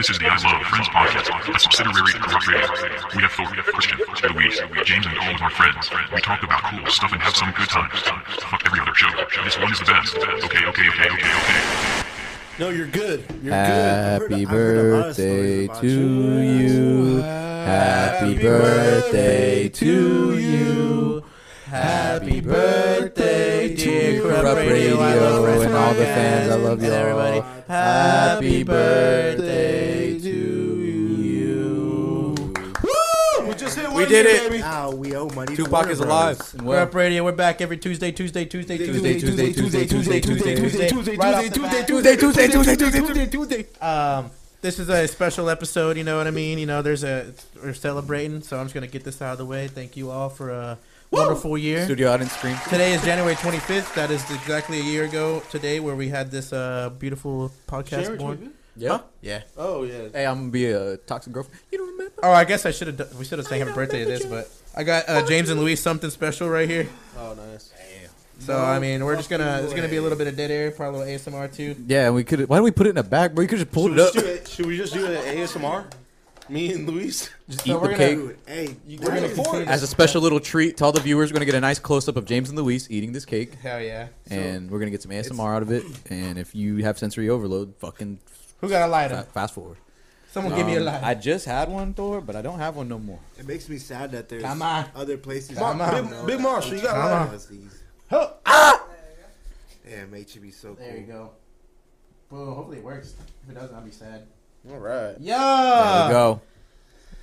This is the I Love Friends podcast, a subsidiary of Corrupt Radio. We have Thor, Christian, Louise, James, and all of our friends. We talk about cool stuff and have some good times. Fuck every other show. This one is the best. Okay, okay, okay, okay, okay. No, you're good. You're Happy good. I've heard a lot birthday to you. Happy birthday to you. Happy birthday, dear Corrupt Radio I love Friends and all the fans. I love you all. Happy birthday We just hit We one did year, it. baby. Now we owe money. to Tupac Warner is Bros. alive. and We're well. up radio. We're back every Tuesday, Tuesday, Tuesday, Tuesday, Tuesday, Tuesday, Tuesday, Tuesday, Tuesday, Tuesday, Tuesday, Right off the Tuesday, bat. Tuesday, Tuesday, Tuesday, Tuesday, Tuesday. Um, this is a special episode. You know what I mean? You know, there's a we're celebrating, so I'm just gonna get this out of the way. Thank you all for a wonderful year. Studio audience stream. Today is January 25th. That is exactly a year ago today, where we had this uh, beautiful podcast January born. 25th? Yeah. Yeah. Oh yeah. Hey, I'm gonna be a toxic girlfriend. You don't remember? Oh, I guess I should have. We should have sang happy birthday to this, but I got uh, James and Louise something special right here. Oh nice. So I mean, we're just gonna. It's gonna be a little bit of dead air, probably a little ASMR too. Yeah, and we could. Why don't we put it in the back, bro? You could just pull Should it we, up. just it, should we just do an ASMR? Me and Luis. Just So eat we're the gonna- cake. Hey, you We're gonna guys- afford As a special little treat to all the viewers, we're gonna get a nice close up of James and Luis eating this cake, Hell yeah! and we're gonna get some ASMR out of it. And if you have sensory overload, fucking Who got a lighter? fa- fast forward. Someone give me a Um, lighter. I just had one, Thor, but I don't have one no more. It makes me sad that there's Come on. other places. Come I on. don't Big, know Big that Marshall, you got Come a on. lighter. does these. Huh. Damn, it should be so cool. There you go. Well, hopefully it works. If it doesn't, I'll be sad. All right. Yeah. There we go.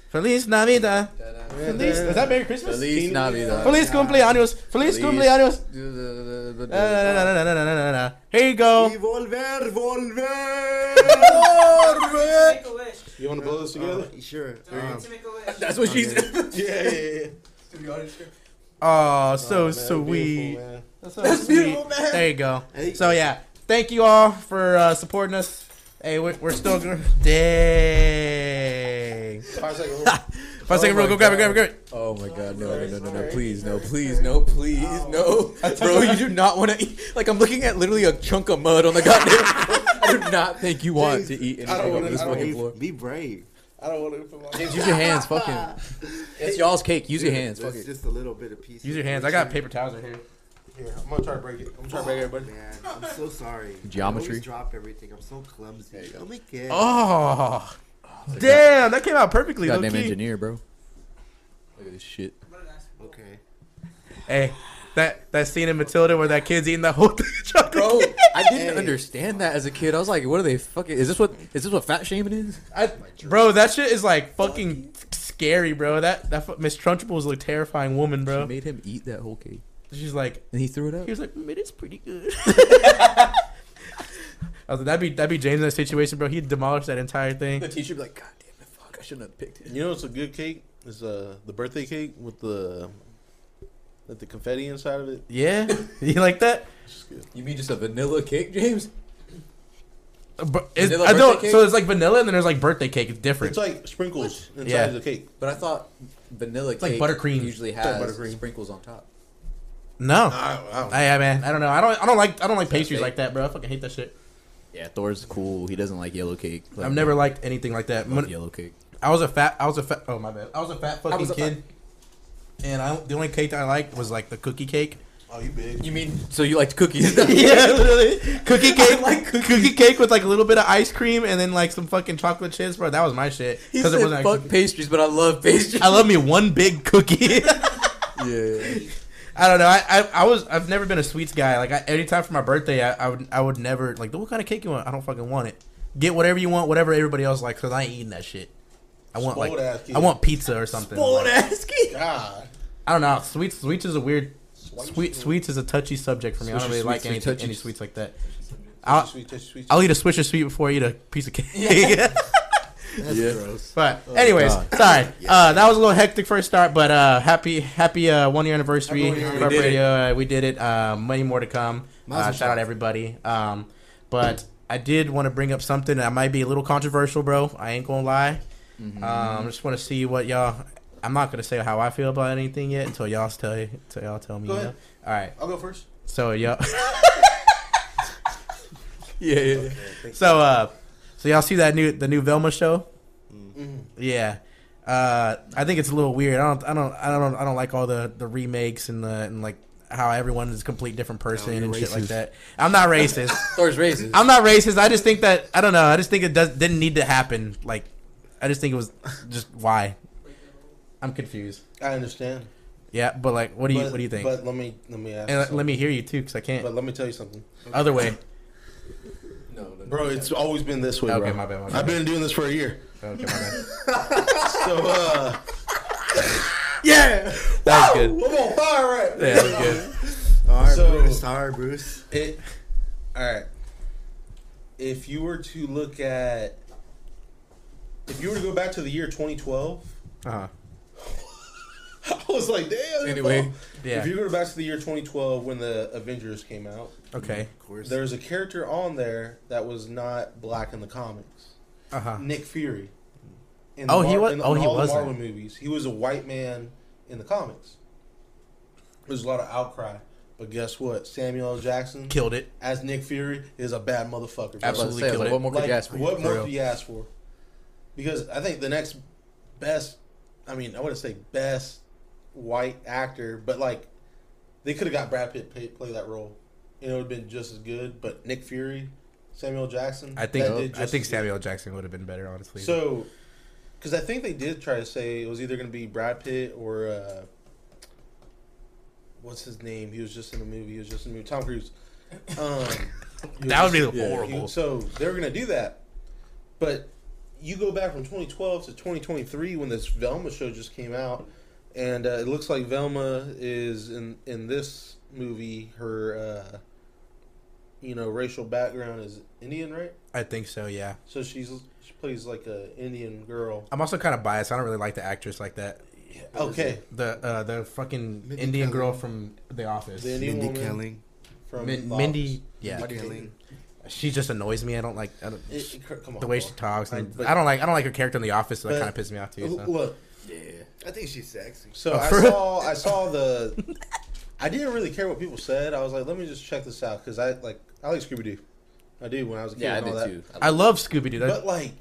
Feliz Navidad. Feliz. Is that Merry Christmas? Feliz Navidad. Feliz cumpleaños. Feliz cumpleaños. Feliz. Na, na. Here you go. Y volver, volver. You want to blow this together? Uh, sure. Um, That's what she said. yeah, yeah, yeah. Oh, so Oh, man, sweet. beautiful, man. That's so That's sweet. beautiful, man. There you go. So yeah, thank you all for uh, supporting us. Hey, we're, we're still gonna. Dang. Five seconds. Five second rule. Go grab it. Grab it. Grab it. Oh my god, no, no, no, no, no, please, no, please, no, please, no. Bro, you do not want to eat. Like, I'm looking at literally a chunk of mud on the goddamn floor. I do not think you want to eat anything on this fucking be, floor. be brave. I don't want to put my James, use your hands, fucking. It's y'all's cake, use your hands, fuck It's it. just a little bit of piece. Use your hands. I got paper towels right here. Here, I'm gonna try to break it. I'm gonna try to break it everybody. Oh, man, I'm so sorry. Geometry. I always drop everything. I'm so clumsy. Oh my god. Oh, damn! That came out perfectly. Goddamn low-key. engineer, bro. Look at this shit. Okay. Hey, that that scene in Matilda where that kid's eating the whole chocolate. Bro, cake. I didn't Hey. understand that as a kid. I was like, what are they fucking? Is this what? Is this what fat shaming is? I, bro, that shit is like fucking scary, bro. That that fu- Miss Trunchbull is a terrifying woman, bro. She made him eat that whole cake, She's like, and he threw it up. he was like, "Mm, it is pretty good. I was like, that'd be that'd be James in that situation, bro. He'd demolish that entire thing. The teacher be like, God damn it, fuck, I shouldn't have picked it. You know what's a good cake? Is uh the birthday cake with the with the confetti inside of it. Yeah, you like that? It's just good. You mean just a vanilla cake, James? But it's, Vanilla I don't. birthday So cake? it's like vanilla, and then there's like birthday cake. It's different. It's like sprinkles inside Yeah. the cake. But I thought vanilla cake like buttercream. usually like has buttercream. sprinkles on top. no, I, I don't I, yeah, man. I don't know. I don't. I don't like. I don't like pastries fake. like that, bro. I fucking hate that shit. Yeah, Thor's cool. He doesn't like yellow cake. Like, I've never liked anything like that. I When- yellow cake. I was a fat. I was a fat. Oh my bad. I was a fat fucking was a kid. And I, the only cake that I liked was like the cookie cake. Oh, you big. You mean so you liked cookies? yeah, literally. Cookie cake, like cookie cake with like a little bit of ice cream and then like some fucking chocolate chips, bro. That was my shit. He Because said, it wasn't "Fuck actually. pastries," but I love pastries. I love me one big cookie. yeah. I don't know. I, I I was I've never been a sweets guy. Like I, every time for my birthday, I, I would I would never like what kind of cake you want. I don't fucking want it. Get whatever you want, whatever everybody else likes, because I ain't eating that shit. I want Spoiled like. I want pizza or something. Spoiled Like, ass kid. God. I don't know. Sweets sweets is a weird sweet sweets is a touchy subject for me. I don't Swisher really like sweets are any touchy. any sweets like that. Touchy I'll sweet, touchy sweet. I'll eat a Swisher sweet before I eat a piece of cake. That's Yeah. gross. But anyways, God. sorry. Uh, that was a little hectic first start, but uh, happy happy uh, one year anniversary. Happy one year. We did it. radio. Uh, we did it. Uh, many more to come. Uh, Mazel shout out tov. everybody. Um, but I did want to bring up something that might be a little controversial, bro. I ain't gonna lie. Mm-hmm. Um, just want to see what y'all. I'm not gonna say how I feel about anything yet until y'all tell until y'all tell me. Go you ahead. know? All right. I'll go first. So y'all. Yeah, yeah. yeah. So uh So y'all see that new the new Velma show? Mm-hmm. Yeah. Uh, I think it's a little weird. I don't, I don't, I don't, I don't like all the, the remakes and the and like how everyone is a complete different person you're and shit like that. I'm not racist. Thor's racist. I'm not racist. I just think that I don't know. I just think it does didn't need to happen. Like, I just think it was just why. I'm confused. I understand. Yeah, but like, what do you But- what do you think? But let me let me ask. and let, let me hear you too, because I can't. But let me tell you something, Other way. no, no, no. bro. It's always been this way, Okay, bro. my bad, my bad. I've been doing this for a year. Okay, my bad. So uh, Yeah, that was good. I'm on fire, right? Yeah, that was good. All right, So- Bruce. All right, Bruce. It. All right. If you were to look at, if you were to go back to the year 2012, Uh-huh. I was like, damn. Anyway, Yeah. If you go back to the year 2012 when the Avengers came out, Okay. Of course. there was a character on there that was not black in the comics. Uh huh. Nick Fury. In Oh, he wa- in oh, in he all the wasn't. Marvel movies. He was a white man in the comics. There's a lot of outcry, but guess what? Samuel L. Jackson Killed it. as Nick Fury is a bad motherfucker. bro. Absolutely killed like, it. What more could Like, you ask for? what more could you ask for? Because I think the next best, I mean, I wouldn't say best white actor, but like they could have got Brad Pitt play, play that role, and it would have been just as good. But Nick Fury, Samuel Jackson, I think I think. Samuel Jackson would have been better, honestly. So, because I think they did try to say it was either going to be Brad Pitt or uh, what's his name? He was just in the movie. He was just in the movie. Tom Cruise. Um, that would was be just- horrible. he- so they were going to do that, but you go back from 2012 to 2023 when this Velma show just came out, and uh, it looks like Velma is in in this movie. Her, uh, you know, racial background is Indian, right? I think so. Yeah. So she's she plays like a Indian girl. I'm also kind of biased. I don't really like the actress like that. Okay, The uh, the fucking Mindy Indian Kaling. girl from The Office. The Indian Mindy woman Kaling. from Min- The Mindy. Office. Yeah. Mindy Kaling. She just annoys me. I don't like. I don't, It- it- come on, the way she talks. And I- but- I don't like. I don't like her character in The Office. So that kind of pisses me off too. So. Look, Yeah. I think she's sexy. so Oh, I saw I saw the. I didn't really care what people said. I was like, let me just check this out because I like I like Scooby Doo. I do when I was a kid. Yeah, I and all did that. too. I love Scooby Doo. But like,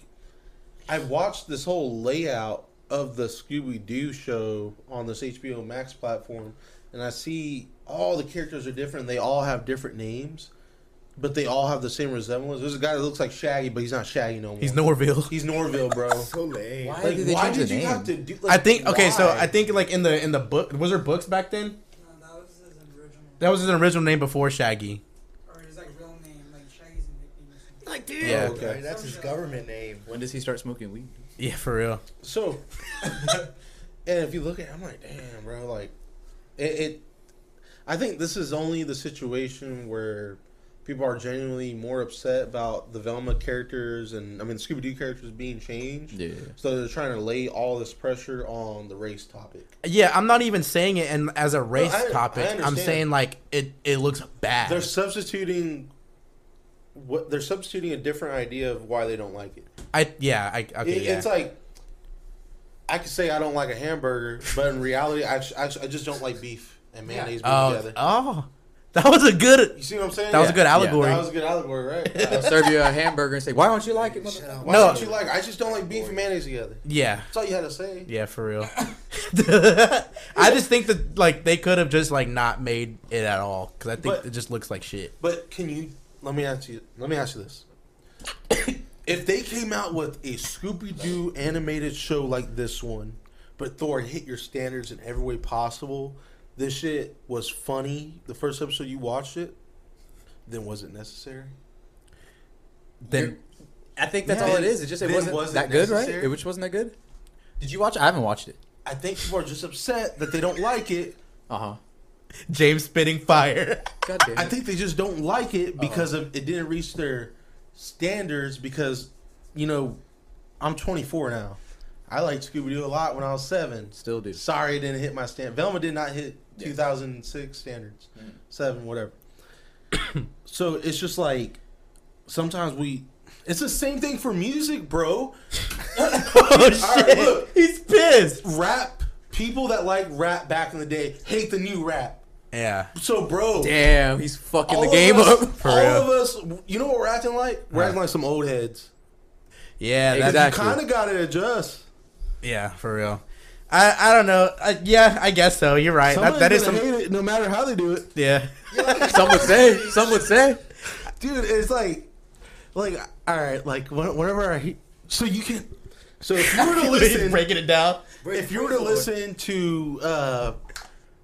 I watched this whole layout of the Scooby Doo show on this HBO Max platform, and I see all the characters are different. They all have different names, but they all have the same resemblance. There's a guy that looks like Shaggy, but he's not Shaggy no more. He's Norville. He's Norville, bro. So lame. Why Like, did they why did you name? have to do? Like, I think. Okay, so? I think like in the in the book was there books back then? No, that was his original. That was his original name before Shaggy. or his like real name, like Shaggy's nickname. Like, dude. Yeah. Okay. That's his government name. When does he start smoking weed? Yeah, for real. So, and if you look at, it, I'm like, damn, bro, like, it, it. I think this is only the situation where people are genuinely more upset about the Velma characters and I mean Scooby Doo characters being changed. Yeah. So they're trying to lay all this pressure on the race topic. Yeah, I'm not even saying it and as a race I- I topic. I'm saying like it it looks bad. They're substituting. What they're substituting a different idea of why they don't like it. I yeah, I okay, It- yeah. It's like I could say I don't like a hamburger, but in reality, I, I, I just don't like beef and mayonnaise being oh, together. oh. That was a good You see what I'm saying? that was a good allegory. That was a good allegory, right? They'll serve you a hamburger and say, "Why don't you like it?" Shut motherfucker?" Why No. don't you like? I just don't like beef and mayonnaise together. yeah. That's all you had to say. Yeah, for real. I just think that like they could have just like not made it at all cuz I think But- it just looks like shit. But can you? Let me ask you. Let me ask you this: If they came out with a Scooby Doo animated show like this one, but Thor hit your standards in every way possible, this shit was funny. The first episode you watched it, then was it necessary? Then I think that's Yeah. all it is. It just it wasn't was it that good, right? necessary? It which wasn't that good. Did you watch? it? I haven't watched it. I think people are just upset that they don't like it. Uh huh. James spitting fire. God damn. I think they just don't like it because of it didn't reach their standards. Because you know, I'm 24 now. I liked Scooby Doo a lot when I was seven. Still do. Sorry, it didn't hit my stand. Velma did not hit Yeah. 2006 standards. Mm. Seven, whatever. so it's just like sometimes we. It's the same thing for music, bro. oh shit. look. He's pissed. Rap. People that like rap back in the day hate the new rap. Yeah. So, bro, Damn, he's fucking the game us- up. For all real. of us, you know what we're acting like? We're Huh. acting like some old heads. Yeah, that's Exactly. Kind of got to adjust. yeah for real. I I don't know. Uh, yeah, I guess so. You're right. That, Somebody's that is some. gonna hate it, no matter how they do it. Yeah. Some would say. Some would say. dude it's like like all right like when- whenever i he- so you can so if you were to listen breaking it down. if you were to listen to uh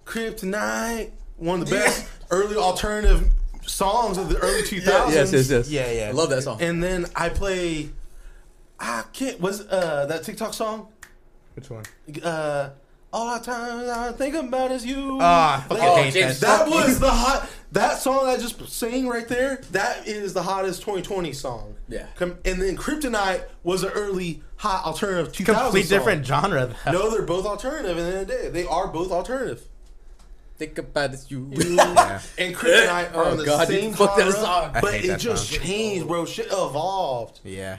kryptonite one of the best early alternative songs of the early 2000s Yes, yes, yes. Yeah, yeah. I love that song. and then i play i can't was uh that tiktok song Which one? uh all the time I think about is you. Ah, fucking Like, hate James, that. that was the hot. That song I just sang right there. That is the hottest 2020 song. Yeah. Com- and then Kryptonite was an early hot alternative 2000 Complete song. different genre. Though. No, they're both alternative. In the end of the day, they are both alternative. Think about it, you. Yeah. And Kryptonite are Oh, on the God, same dude, that genre, song. But it just song. changed, bro. Shit evolved. Yeah.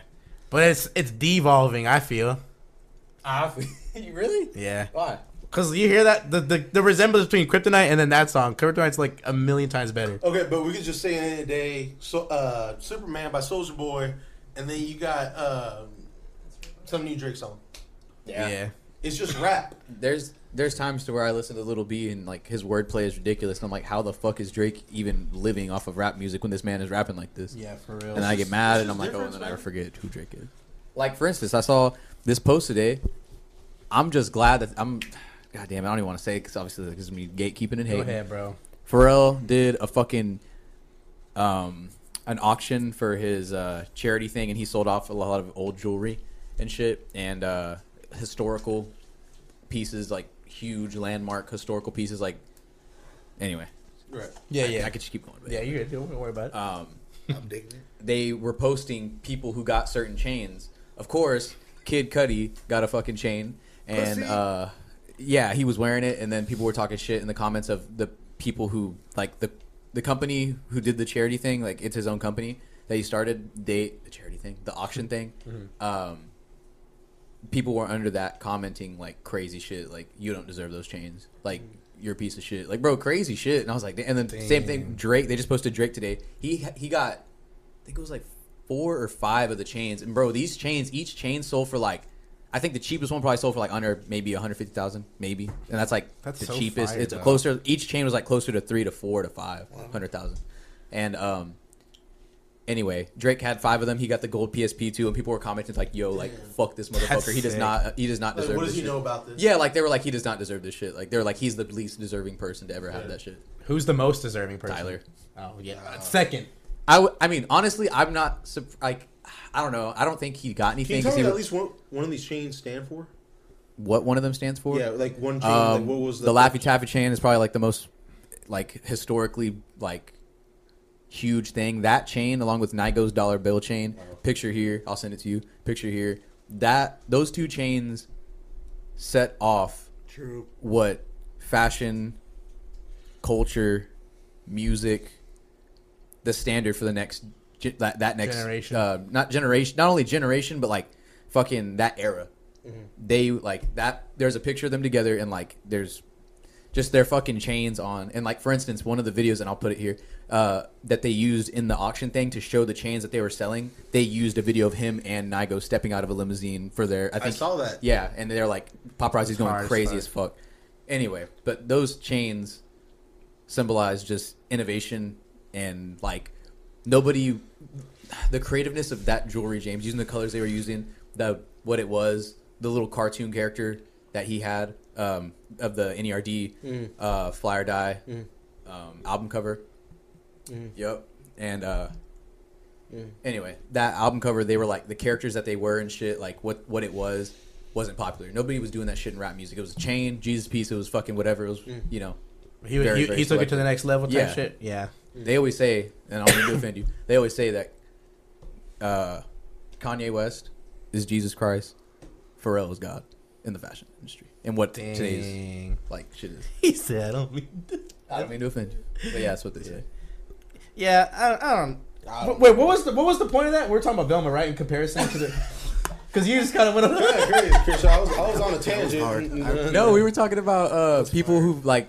But it's it's devolving. I feel. You really? Yeah. Why? Cause you hear that the, the the resemblance between Kryptonite and then that song. Kryptonite's like a million times better. Okay, but we could just say in the end of the day, so uh, Superman by Soulja Boy, and then you got um, some new Drake song. Yeah. It's just rap. There's there's times to where I listen to Lil B and like his wordplay is ridiculous, and I'm like, how the fuck is Drake even living off of rap music when this man is rapping like this? Yeah, for real. And I get mad, and I'm like, oh, and difference, then I man. forget who Drake is. Like for instance, I saw this post today. I'm just glad that I'm. God damn, it, I don't even want to say because obviously this is me gatekeeping and Go hating. ahead, bro. Pharrell did a fucking um an auction for his uh charity thing and he sold off a lot of old jewelry and shit and uh historical pieces like huge landmark historical pieces like anyway Right. Yeah, I, yeah. I could just keep going but, yeah, you're good. Don't worry about it. um I'm digging it. they were posting people who got certain chains of course Kid Cudi got a fucking chain and Pussy. uh yeah he was wearing it and then people were talking shit in the comments of the people who like the the company who did the charity thing like it's his own company that he started they the charity thing the auction thing um people were under that commenting like crazy shit like you don't deserve those chains like you're a piece of shit like bro crazy shit and i was like and then same thing drake they just posted drake today he he got i think it was like four or five of the chains and bro these chains each chain sold for like I think the cheapest one probably sold for like under maybe 150,000, maybe, and that's like That's the so cheapest. fire, it's though. closer. Each chain was like closer to three to four to five hundred thousand, and um, anyway, Drake had five of them. He got the gold PSP too, and people were commenting like, "Yo, like fuck this motherfucker. he does sick. not. He does not Like, deserve what this does he shit." know about this? Yeah, like they were like, he does not deserve this shit. Like they were like, he's the least deserving person to ever have that shit. Who's the most deserving person? Tyler. Oh yeah. Second. I, w- I mean, honestly, I'm not like, I don't know. I don't think he got anything. Can you tell me he at least one, one of these chains stand for? what one of them stands for? Yeah, like one chain. Um, like what was the, Laffy Taffy chain is probably like the most like historically like huge thing. That chain, along with Nigo's dollar bill chain, picture here. I'll send it to you. Picture here. That those two chains set off True. what fashion, culture, music, the standard for the next that that next Generation. Uh, not generation, not only generation, but like fucking that era. They like that. There's a picture of them together, and like there's just their fucking chains on. And like for instance, one of the videos, and I'll put it here, uh, that they used in the auction thing to show the chains that they were selling. They used a video of him and Nigo stepping out of a limousine for their. I I saw that. yeah, and they're like paparazzi's going Hard crazy as fuck. Anyway, but those chains symbolize just innovation and like nobody the creativeness of that jewelry, James, using the colors they were using, the what it was, the little cartoon character that he had um, of the NERD Mm. uh, Fly or Die um, album cover. Mm. Yep, and uh, Mm. anyway, that album cover, they were like the characters that they were and shit, like what what it was, wasn't popular. Nobody was doing that shit in rap music. It was a chain, Jesus piece, it was fucking whatever. It was, Mm. you know. He, Very, he, very he took it to the next level type Yeah. shit. Yeah. They always say, and I don't mean to offend you. They always say that uh, Kanye West is Jesus Christ, Pharrell is God in the fashion industry, and what today's like shit is. He said, I don't mean. I don't mean to offend you, but yeah, that's what they say. Yeah, I, I don't. Wait, wait, what was the what was the point of that? We're talking about Velma, right? In comparison to the, because you just kind of went on. Yeah, crazy, Chris. I was, I was on a tangent. No, we were talking about uh, people who like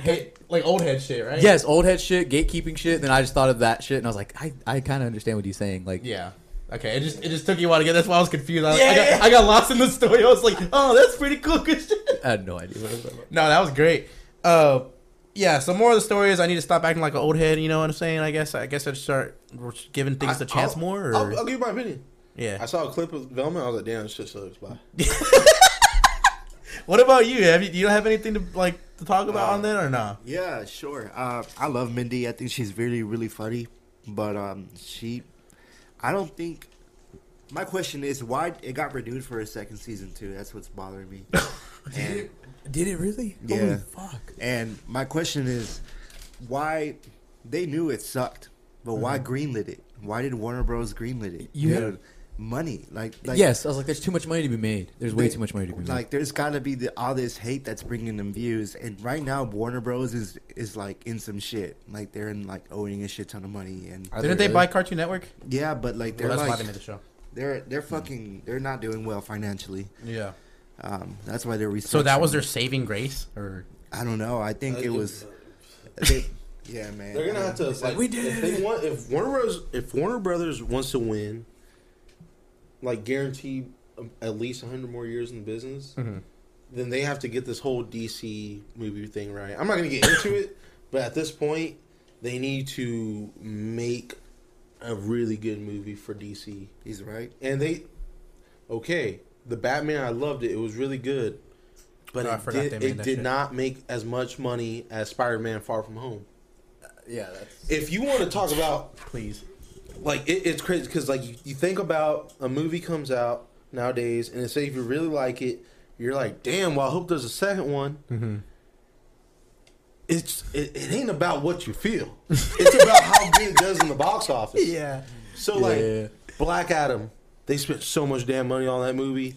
Hey, like old head shit, right? yes, old head shit, gatekeeping shit. Then I just thought of that shit, and I was like, I, I kind of understand what he's saying. Like, Yeah. Okay, it just it just took you a while to get. That's why I was confused. I, I Yeah, got yeah. I got lost in the story. I was like, oh, that's pretty cool. I had no idea what I was about. no, that was great. Uh, yeah. So more of the story is I need to stop acting like an old head. You know what I'm saying? I guess I guess I should start giving things I- a chance I'll- more. Or I'll, I'll give you my opinion. yeah. I saw a clip of Velma. I was like, damn, this shit sucks. Bye. What about you? Have you, you don't have anything to like to talk about Uh, on that or not? Yeah, sure. Uh, I love Mindy. I think she's really, really funny. But um, she, I don't think. My question is why it got renewed for a second season too. That's what's bothering me. and, Did it really? Yeah. Holy fuck. and my question is why they knew it sucked, but why greenlit it? Why did Warner Bros. greenlit it? You have- Dude, money, like, like yes, I was like, there's too much money to be made. There's way They- too much money to be made. Like, there's got to be the, all this hate that's bringing them views, and right now Warner Bros is is like in some shit. Like they're in like owning a shit ton of money, and Are Didn't they they really? buy Cartoon Network? yeah, but like they're Well, that's why like they made the show. they're they're fucking they're not doing well financially. Yeah. Um, that's why they're. So that was their saving grace, or I don't know. I think Uh, it was. They, yeah, man. They're gonna have to like we did if they want if Warner Bros. If Warner Brothers wants to win, like guarantee um, at least hundred more years in the business, Mhm. then they have to get this whole DC movie thing right. I'm not gonna get into it, but at this point, they need to make a really good movie for DC. He's right. And they, okay, the Batman, I loved it. It was really good, but Oh, it did, it did not make as much money as Spider-Man: Far From Home. yeah, that's. If you want to talk about please. Like it, it's crazy because like you, you think about a movie comes out nowadays and say if you really like it you're like damn well i hope there's a second one Mm-hmm. it's it, it ain't about what you feel it's about how good it does in the box office Yeah. so like Yeah. black adam they spent so much damn money on that movie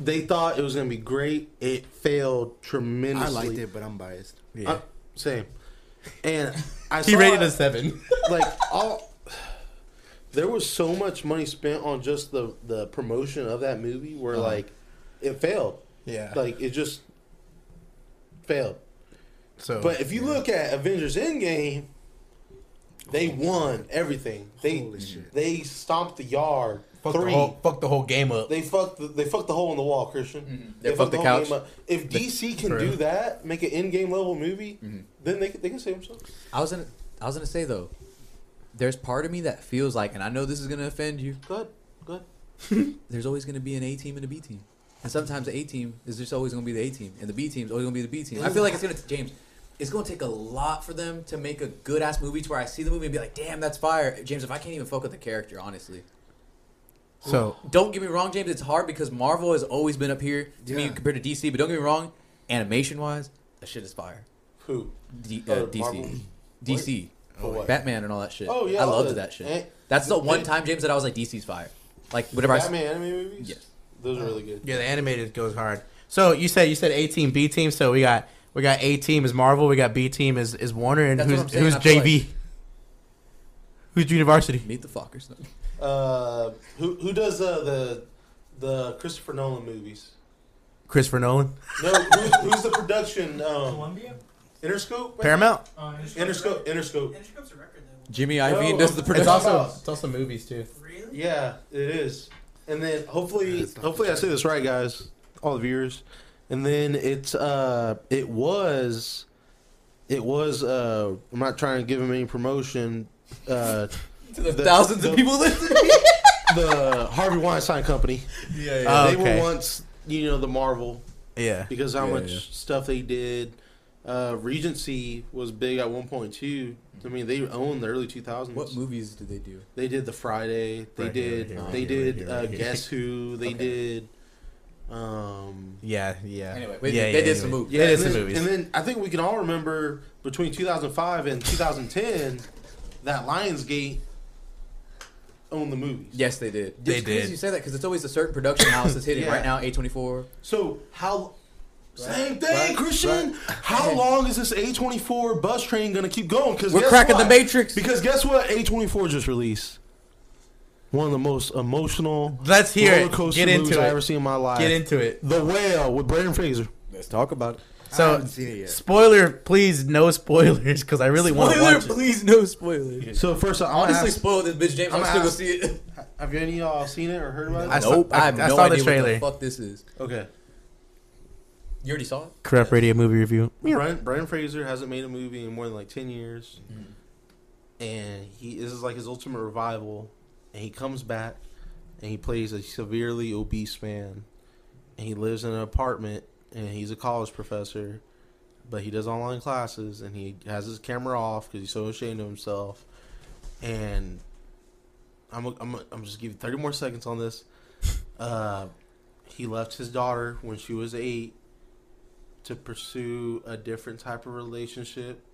they thought it was gonna be great it failed tremendously I liked it, but I'm biased. Yeah. Uh, same and i he rated it- a seven. like all there was so much money spent on just the the promotion of that movie where Uh-huh. like it failed Yeah. like it just failed so, but if you look at avengers endgame they won everything they Holy shit. they stomped the yard fuck the whole fuck the whole game up. they fucked the, they fucked the hole in the wall christian Mhm. They fucked the whole couch. game up. if dc can True. do that make an in-game level movie Mhm. then they can, they can save themselves I was gonna, I was gonna say though, there's part of me that feels like, and I know this is gonna offend you. Good, good. There's always gonna be an A team and a B team, and sometimes the A team is just always gonna be the A team, and the B team is always gonna be the B team. I feel like it's gonna James. It's gonna take a lot for them to make a good ass movie to where I see the movie and be like, "Damn, that's fire." James, if I can't even fuck with the character, honestly, so don't get me wrong, James. It's hard because Marvel has always been up here to me Yeah. compared to DC. But don't get me wrong, animation wise, that shit is fire. who D, Oh, uh, DC, Marvel? DC, For what? Batman, and all that shit. Oh, yeah, I loved the- that shit. eh, That's the they- one time, James, that I was like, DC's fire. Like whatever I. s- Batman anime movies Yes. those are really good yeah, the animated goes hard. So you said you said A team, B team. So we got we got A team is Marvel, we got B team is is Warner, and That's who's who's I feel JV? Who's University? Meet the Fockers. Uh, who who does uh, the the Christopher Nolan movies? Christopher Nolan, No, who's, who's the production? Um, Columbia? Interscope. Paramount. Oh, Interscope. Interscope. Interscope's a record though. Jimmy No, Iovine does the it's production. It's also it's also movies too. Really? Yeah, it is. And then hopefully, That's not hopefully I the say this right, guys, all the viewers. And then it's uh, it was, it was uh, I'm not trying to give him any promotion. Uh, to the, The- thousands the- of people listening. the Harvey Weinstein Company. yeah, Oh, they okay. were once, you know, the Marvel Yeah. because how Yeah, much yeah. stuff they did. Uh, Regency was big at one point too. I mean, they owned the early 2000s. what movies did they do? They did the Friday. They Right here, did. right here, right they here, did. right here, uh, right here. Guess Who? They Okay. did. Um. Yeah, yeah. Anyway, wait, yeah, they yeah, did some movies. Yeah, They did and some then, movies. And then I think we can all remember between 2005 and 2010 that Lionsgate owned the movies. Yes, they did. They it's crazy did. You say that because it's always a certain production house that's hitting Yeah. right now. A twenty four. So how? Same thing, Right, Christian. How long is this A24 bus train gonna keep going? Because We're cracking the Matrix. Because guess what? A24 just released one of the most emotional Let's hear roller it. coaster Get movies into I ever seen in my life. Get into it. the Whale with Brendan Fraser. Let's talk about it. I So, haven't seen it yet. spoiler, please, no spoilers, because I really want to Spoiler, watch it. please, no spoilers. So first, I want to Honestly, ask, spoil this bitch, James. I'm, I'm still gonna see it. Have you any of y'all seen it or heard about it? I saw- nope, I, I- have I no saw the idea trailer. what the fuck this is. okay. You already saw it? Corrupt Radio movie review. Brian, Brian Fraser hasn't made a movie in more than like ten years, and he this is like his ultimate revival. And he comes back, and he plays a severely obese man, and he lives in an apartment, and he's a college professor, but he does online classes, and he has his camera off because he's so ashamed of himself. And I'm I'm I'm just giving thirty more seconds on this. Uh, he left his daughter when she was eight to pursue a different type of relationship.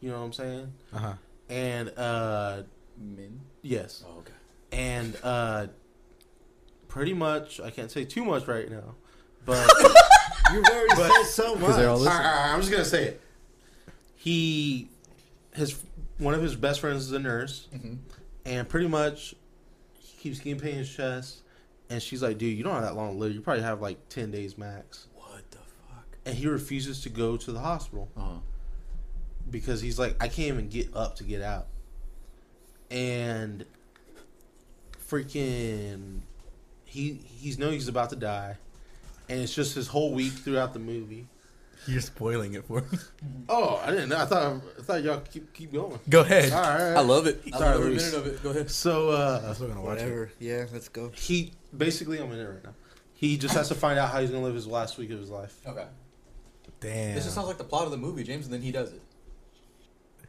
You know what I'm saying? Uh huh. And uh Min? yes. Oh, okay. And uh pretty much I can't say too much right now. But You very But- said so much. all All listening. right, all right, I'm just gonna say it. He, his one of his best friends is a nurse, Mhm. and pretty much he keeps getting pain in his chest. And she's like, "Dude, you don't have that long to live. You probably have like ten days max." What the fuck? And he refuses to go to the hospital Uh-huh. because he's like, "I can't even get up to get out." And freaking, he he's know he's about to die, and it's just his whole week throughout the movie. You're spoiling it for me. Oh, I didn't know. I thought I thought y'all keep keep going. Go ahead. All right. I love it. I Sorry, love every Luis. minute of it. Go ahead. So uh, I'm still gonna watch it. Yeah, let's go. he basically I'm in it right now. He just has to find out how he's gonna live his last week of his life. Okay. Damn. This just sounds like the plot of the movie, James, and then he does it.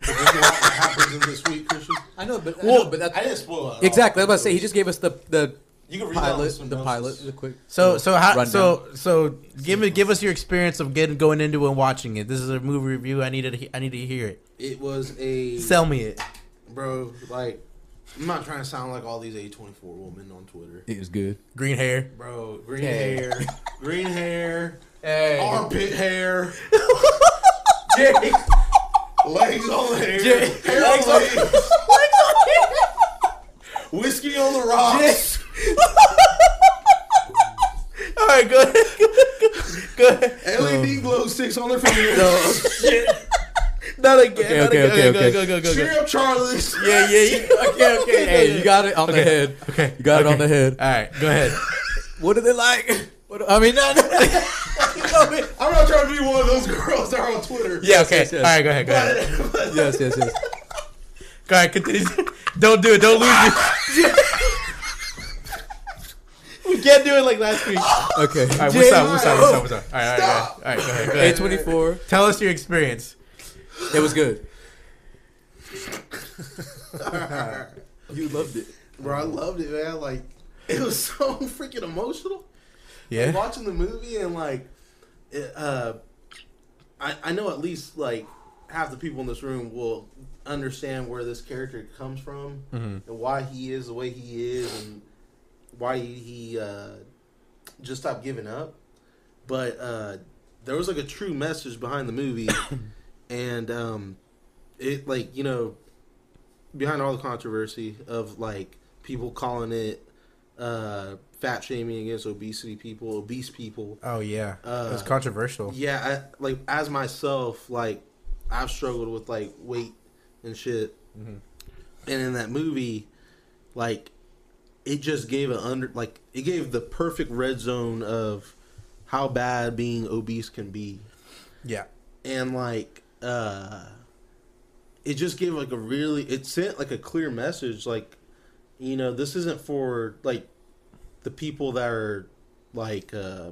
But this is what happens in this week, Christian. I know, but Well, I know, but that's I didn't spoil it. exactly. I was about to say he just gave us the the You can read that on pilot, some the notes. pilot, the quick. So so how rundown. so so give me give us your experience of getting going into and watching it. This is a movie review. I needed to, he- I need to hear it. It was a Sell me it. bro. Like I'm not trying to sound like all these A24 women on Twitter, It was good. Green hair. bro. Green Hey. hair, green hair, Hey, armpit hair, Jay. legs on the hair, Jay. hair Legs on on- legs, whiskey on the rocks. All right, go ahead. go ahead. LED glow sticks on their fingers. Not again. Okay, not okay, again. okay, Go, okay. Go, go, go, go, Cheer go. up, Charlie's. Yeah, yeah, yeah. okay, okay. Hey, you got it on the head. Okay. You got it on the head. All right, go ahead. What are they like? What, I mean, no, no. I'm not trying to be one of those girls that are on Twitter. Yeah, okay. yes, yes. All right, go ahead, go ahead. But, yes, yes, yes. Go ahead, continue. Don't do it. Don't lose me. we can't do it like last week. Okay. right, what's up? What's up? What's up? What's up? All right, all right, all right. All right, go ahead. Go A ahead. twenty four. Tell us your experience. It was good. You loved it. bro, I loved it, man. Like, it was so freaking emotional. Yeah. watching the movie and like, it, uh, I I know at least like half the people in this room will understand where this character comes from Mhm. and why he is the way he is and why he, he uh, just stopped giving up. But uh, there was like a true message behind the movie, and um, it like you know behind all the controversy of like people calling it uh, fat shaming against obesity people, obese people. Oh yeah, Uh, it was controversial. Yeah, I, like as myself, like I've struggled with like weight and shit, Mhm. and in that movie, like it just gave an under like it gave the perfect red zone of how bad being obese can be Yeah, and like uh it just gave like a really it sent like a clear message like you know this isn't for like the people that are like uh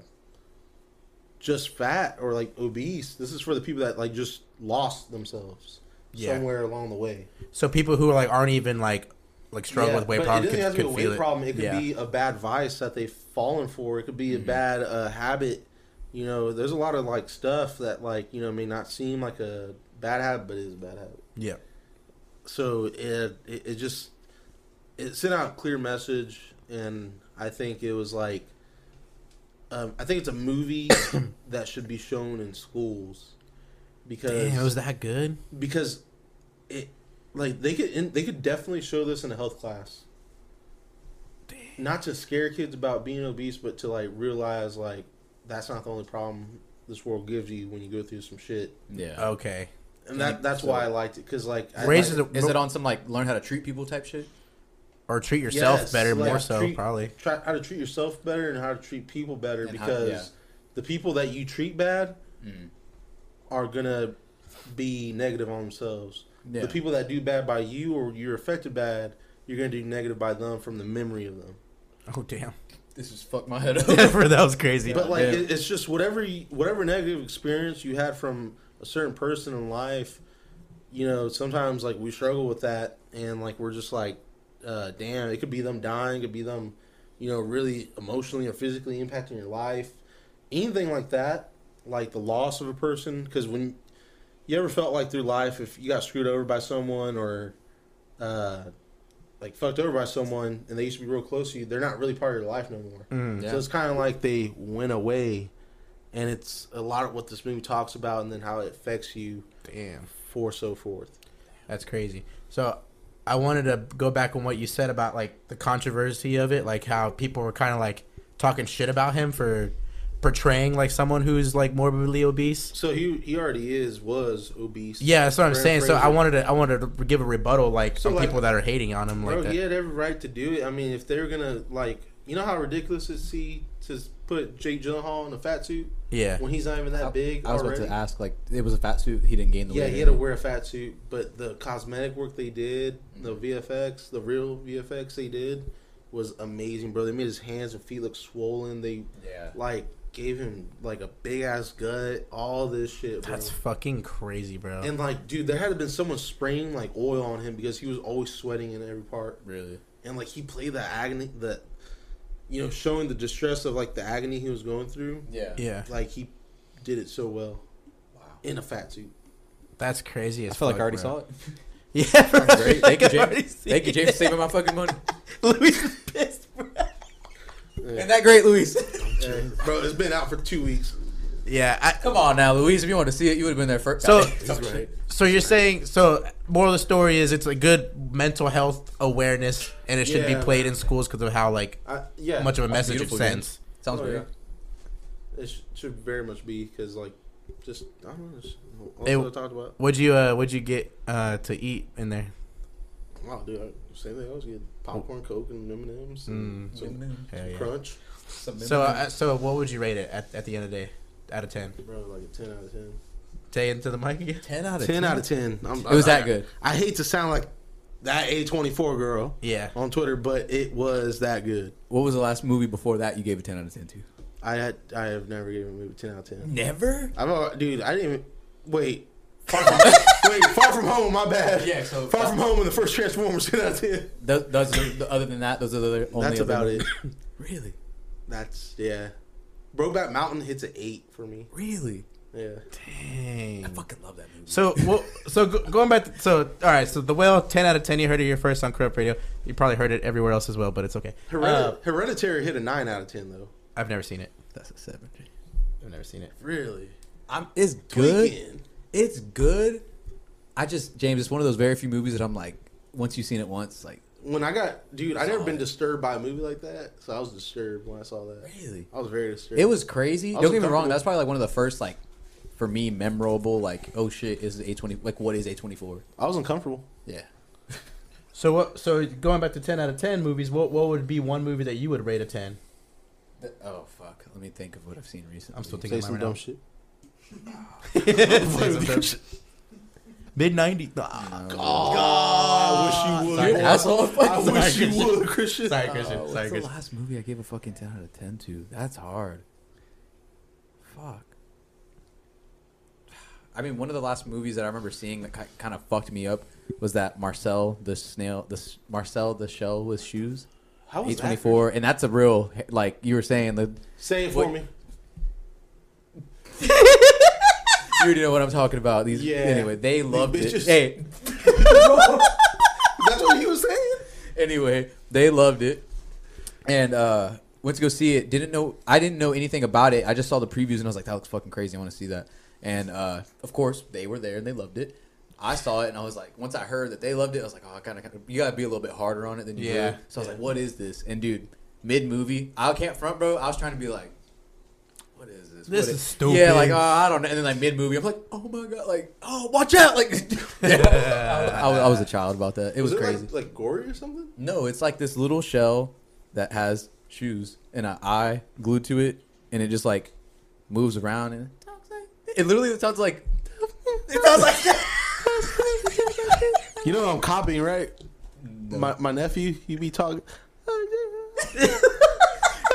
just fat or like obese this is for the people that like just lost themselves Yeah. somewhere along the way so people who are like aren't even like like struggling Yeah, with weight problems could, have to be could a feel weight it. problem it could Yeah. be a bad vice that they've fallen for it could be a bad uh, habit you know there's a lot of like stuff that like you know may not seem like a bad habit but it is a bad habit. Yeah, so it, it it just it sent out a clear message and i think it was like um, i think it's a movie that should be shown in schools because damn, it was that good. because it like they could in, they could definitely show this in a health class. Not to scare kids about being obese but to like realize like that's not the only problem this world gives you when you go through some shit Yeah. Okay. And that that's why i liked it because like I Raises like, is it on some like learn how to treat people type shit? or treat yourself Yes, better, like, more so treat- probably. Try how to treat yourself better and how to treat people better And how- because yeah. the people that you treat bad Mm. are gonna be negative on themselves. Yeah. The people that do bad by you or you're affected bad, you're gonna do negative by them from the memory of them. Oh damn, This just fucked my head up. that was crazy. But like Yeah. it, it's just whatever you, whatever negative experience you had from a certain person in life, you know, sometimes like we struggle with that and like we're just like, uh, damn, it could be them dying, it could be them, you know, really emotionally or physically impacting your life, anything like that, like the loss of a person. Because when you ever felt like through life, if you got screwed over by someone or, uh, like fucked over by someone and they used to be real close to you, they're not really part of your life no more. Mm. Yeah. So it's kind of like they went away, and it's a lot of what this movie talks about, and then how it affects you Damn, for so forth. that's crazy. So I wanted to go back on what you said about like the controversy of it, like how people were kind of like talking shit about him for portraying like someone who's like morbidly obese. So he he already is was obese. Yeah, that's what I'm Brand saying. So I wanted to I wanted to give a rebuttal like So, some like- people that are hating on him like Bro, that. he had every right to do it. I mean, if they're gonna like, you know how ridiculous it is see to put Jake Gyllenhaal in a fat suit Yeah. when he's not even that big I was already. about to ask, like, it was a fat suit. He didn't gain the Yeah, weight. Yeah, he had to wear a fat suit, but the cosmetic work they did, the VFX, the real VFX they did, was amazing, bro. They made his hands and feet look swollen. They Yeah. like gave him like a big ass gut, all this shit, bro. That's fucking crazy, bro. and like, dude, there had to been someone spraying like oil on him because he was always sweating in every part, Really? and like he played the agony, the you know, showing the distress of like the agony he was going through. Yeah. yeah. Like he did it so well Wow. in a fat suit. That's crazy as I feel like I already bro. saw it. Yeah, bro. Great. Thank you, James. Thank you, James, for saving my fucking money. Luis is pissed, bro. Isn't that great, Luis? Hey, bro, it's been out for two weeks. Yeah, I, Come on now, Louise. If you want to see it, you would have been there first. So- Goddamn. So you're saying so? Moral of the story is it's a good mental health awareness, and it should Yeah, be played man. in schools because of how like I, yeah, much of a That's message it beautiful, sends. sounds Oh, great. yeah. It should very much be because, like, just I don't know. Just, also Hey, what talked about. What'd you uh What'd you get uh to eat in there? Wow, dude, I, same thing. I was getting popcorn, coke, and M and M's, and Mm. some Hell yeah. crunch, So uh, so what would you rate it at at the end of the day? Out of ten. bro. Like a ten out of ten. Say it into the mic again. ten out of Ten 10 out of ten. I'm, It was I, that good. I, I hate to sound like that A twenty four girl Yeah. on Twitter, but it was that good. What was the last movie before that you gave a ten out of ten to? I had I have never given a movie ten out of ten. Never. I've dude, I didn't even wait. Far from, wait, far from home. My bad. Yeah, so- far from home. in the first Transformers ten out of ten. Those, those are- other than that, those are the only. That's other about it. Really, That's yeah. Brokeback Mountain hits an eight for me. really. Yeah. Dang. I fucking love that movie. So well, so go, going back. To, so all right. So the whale, ten out of ten. You heard it here first on Corrupt Radio. You probably heard it everywhere else as well, but it's okay. Heredit- Uh, Hereditary hit a nine out of ten though. I've never seen it. That's a seven. I've never seen it. Really? I'm. It's good. Tweaking. It's good. I just James. It's one of those very few movies that I'm like, once you've seen it once, like When I got, dude, I never been disturbed by a movie like that, so I was disturbed when I saw that. really. I was very disturbed. It was crazy. Was Don't get me wrong. That's probably like one of the first like, for me, memorable. Like, oh shit, is a twenty? Like, what is a twenty four? I was uncomfortable. Yeah. So what? So going back to ten out of ten movies, what what would be one movie that you would rate a ten? Oh fuck. Let me think of what I've seen recently. I'm still thinking Say thinking some about dumb right shit. Mid nineties. Oh, I wish you would. Sorry, asshole. I wish Sorry, you would, Christian. Sorry, Oh, Christian. what's Sorry, the Christian. last movie I gave a fucking ten out of ten to? That's hard. Fuck. I mean, one of the last movies that I remember seeing that kind of fucked me up was that Marcel the snail, the Marcel the shell with shoes, How was A twenty four, and that's a real like you were saying the that? Say it for What- me. you already know what I'm talking about. These Yeah. anyway, they loved it. bitches. Hey, That's what he was saying. anyway, they loved it, and uh, went to go see it. Didn't know I didn't know anything about it. I just saw the previews and I was like, that looks fucking crazy. I want to see that. And uh, of course, they were there and they loved it. I saw it and I was like, once I heard that they loved it, I was like, oh, I kind of, you gotta be a little bit harder on it than you Yeah. would. So I was like, what is this? And dude, mid movie, I can't front, bro. I was trying to be like, what is this? This What is it- stupid. Yeah, like oh, I don't know. And then like mid movie, I'm like, oh my god, like oh watch out, like I, I, was- I was a child about that. It was, it crazy. Like, like gory or something? no, it's like this little shell that has shoes and an eye glued to it, and it just like moves around and it talks like it literally sounds like it sounds like You know what I'm copying, right? My my nephew, he be talking.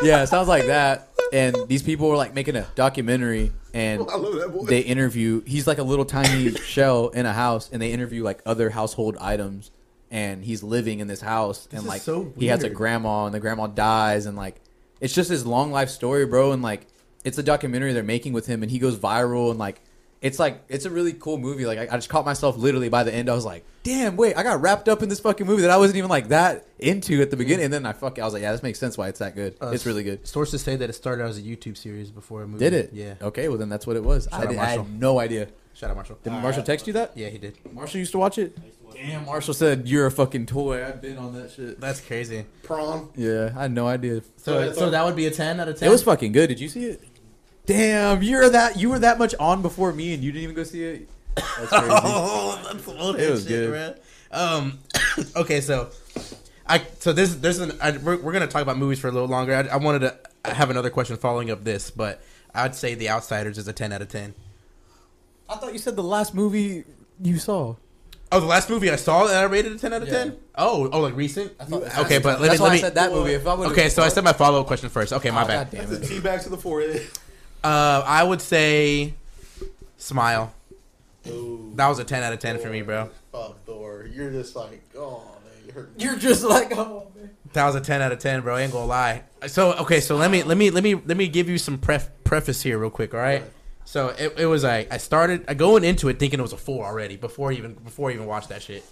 yeah, it sounds like that. And these people were like making a documentary, and I love that boy. they interview. He's like a little tiny shell in a house, and they interview like other household items. And he's living in this house, and like so he has a grandma, and the grandma dies, and like it's just his long life story, bro. And like it's a documentary they're making with him, and he goes viral, and like it's like it's a really cool movie. Like I, I just caught myself literally by the end. I was like, damn, wait, I got wrapped up in this fucking movie that I wasn't even like that into at the beginning. And then I fuck, I was like, yeah, this makes sense why it's that good. Uh, it's really good. Sources say that it started out as a YouTube series before a movie. Did it? Yeah. Okay, well then that's what it was. I, out did, I had no idea. Shout out Marshall. Did Marshall text you that? Yeah, he did. Marshall used to watch it. Damn, Marshall said you're a fucking toy. I've been on that shit. That's crazy. Prom. Yeah, I had no idea. So, so that would be a ten out of ten. It was fucking good. Did you see it? Damn, you're that you were that much on before me, and you didn't even go see it. That's crazy. Oh, that's old It was shit, good. man. Um, okay, so I so this there's an I, we're, we're gonna talk about movies for a little longer. I, I wanted to have another question following up this, but I'd say The Outsiders is a ten out of ten. I thought you said the last movie you saw. Oh, the last movie I saw that I rated a ten out of Yeah. ten. Oh, oh, like recent. thought- okay, but let That's me why let I me. said that movie. If I Okay, so I said my follow up question first. Okay, my Oh, bad. God damn That's it. a tea bag to the forehead. Uh, I would say Smile. Ooh, That was a ten out of ten for me, bro. fuck Thor. You're just like, oh man, you hurt me. You're just like, oh man. That was a ten out of ten, bro. I ain't gonna lie. So okay, so let me let me let me let me give you some pref- preface here, real quick. All right. Right. So it, it was like I started I going into it thinking it was a four already before even before I even watched that shit,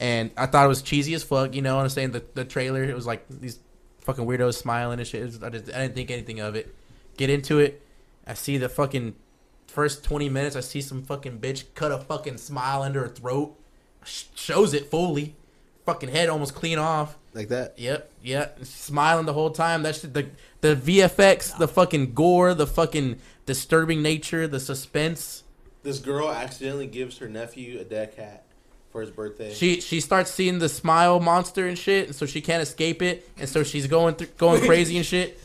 and I thought it was cheesy as fuck. You know what I'm saying? The the trailer it was like these fucking weirdos smiling and shit. Was- I, just, I didn't think anything of it. Get into it. I see the fucking first 20 minutes. I see some fucking bitch cut a fucking smile under her throat. Sh- shows it fully. Fucking head almost clean off. Like that. Yep, yep. Smiling the whole time. That's the the VFX, the fucking gore, the fucking disturbing nature, the suspense. This girl accidentally gives her nephew a dead cat for his birthday. She she starts seeing the smile monster and shit, and so she can't escape it, and so she's going through going crazy and shit,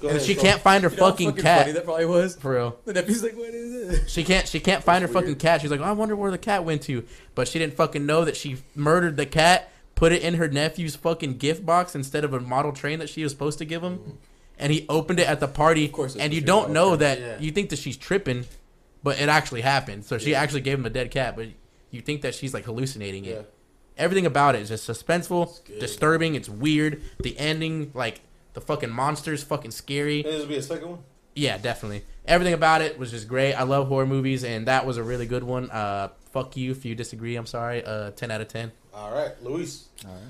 Go and ahead, she bro. can't find her You know how fucking, funny cat. that probably was. For real. The nephew's like, what is it? She can't she can't find her That's fucking weird. cat. She's like, oh, I wonder where the cat went to. But she didn't fucking know that she murdered the cat, put it in her nephew's fucking gift box instead of a model train that she was supposed to give him. Mm. And he opened it at the party. Of course and you don't know train. that Yeah. you think that she's tripping, but it actually happened. So she Yeah. actually gave him a dead cat, but you think that she's like hallucinating Yeah. it. Everything about it is just suspenseful, good. disturbing, it's weird. The ending, like the fucking monster's fucking scary. This will be a second one. Yeah, definitely. Everything about it was just great. I love horror movies, and that was a really good one. Uh, fuck you if you disagree. I'm sorry. Uh, ten out of ten. All right, Luis. All right.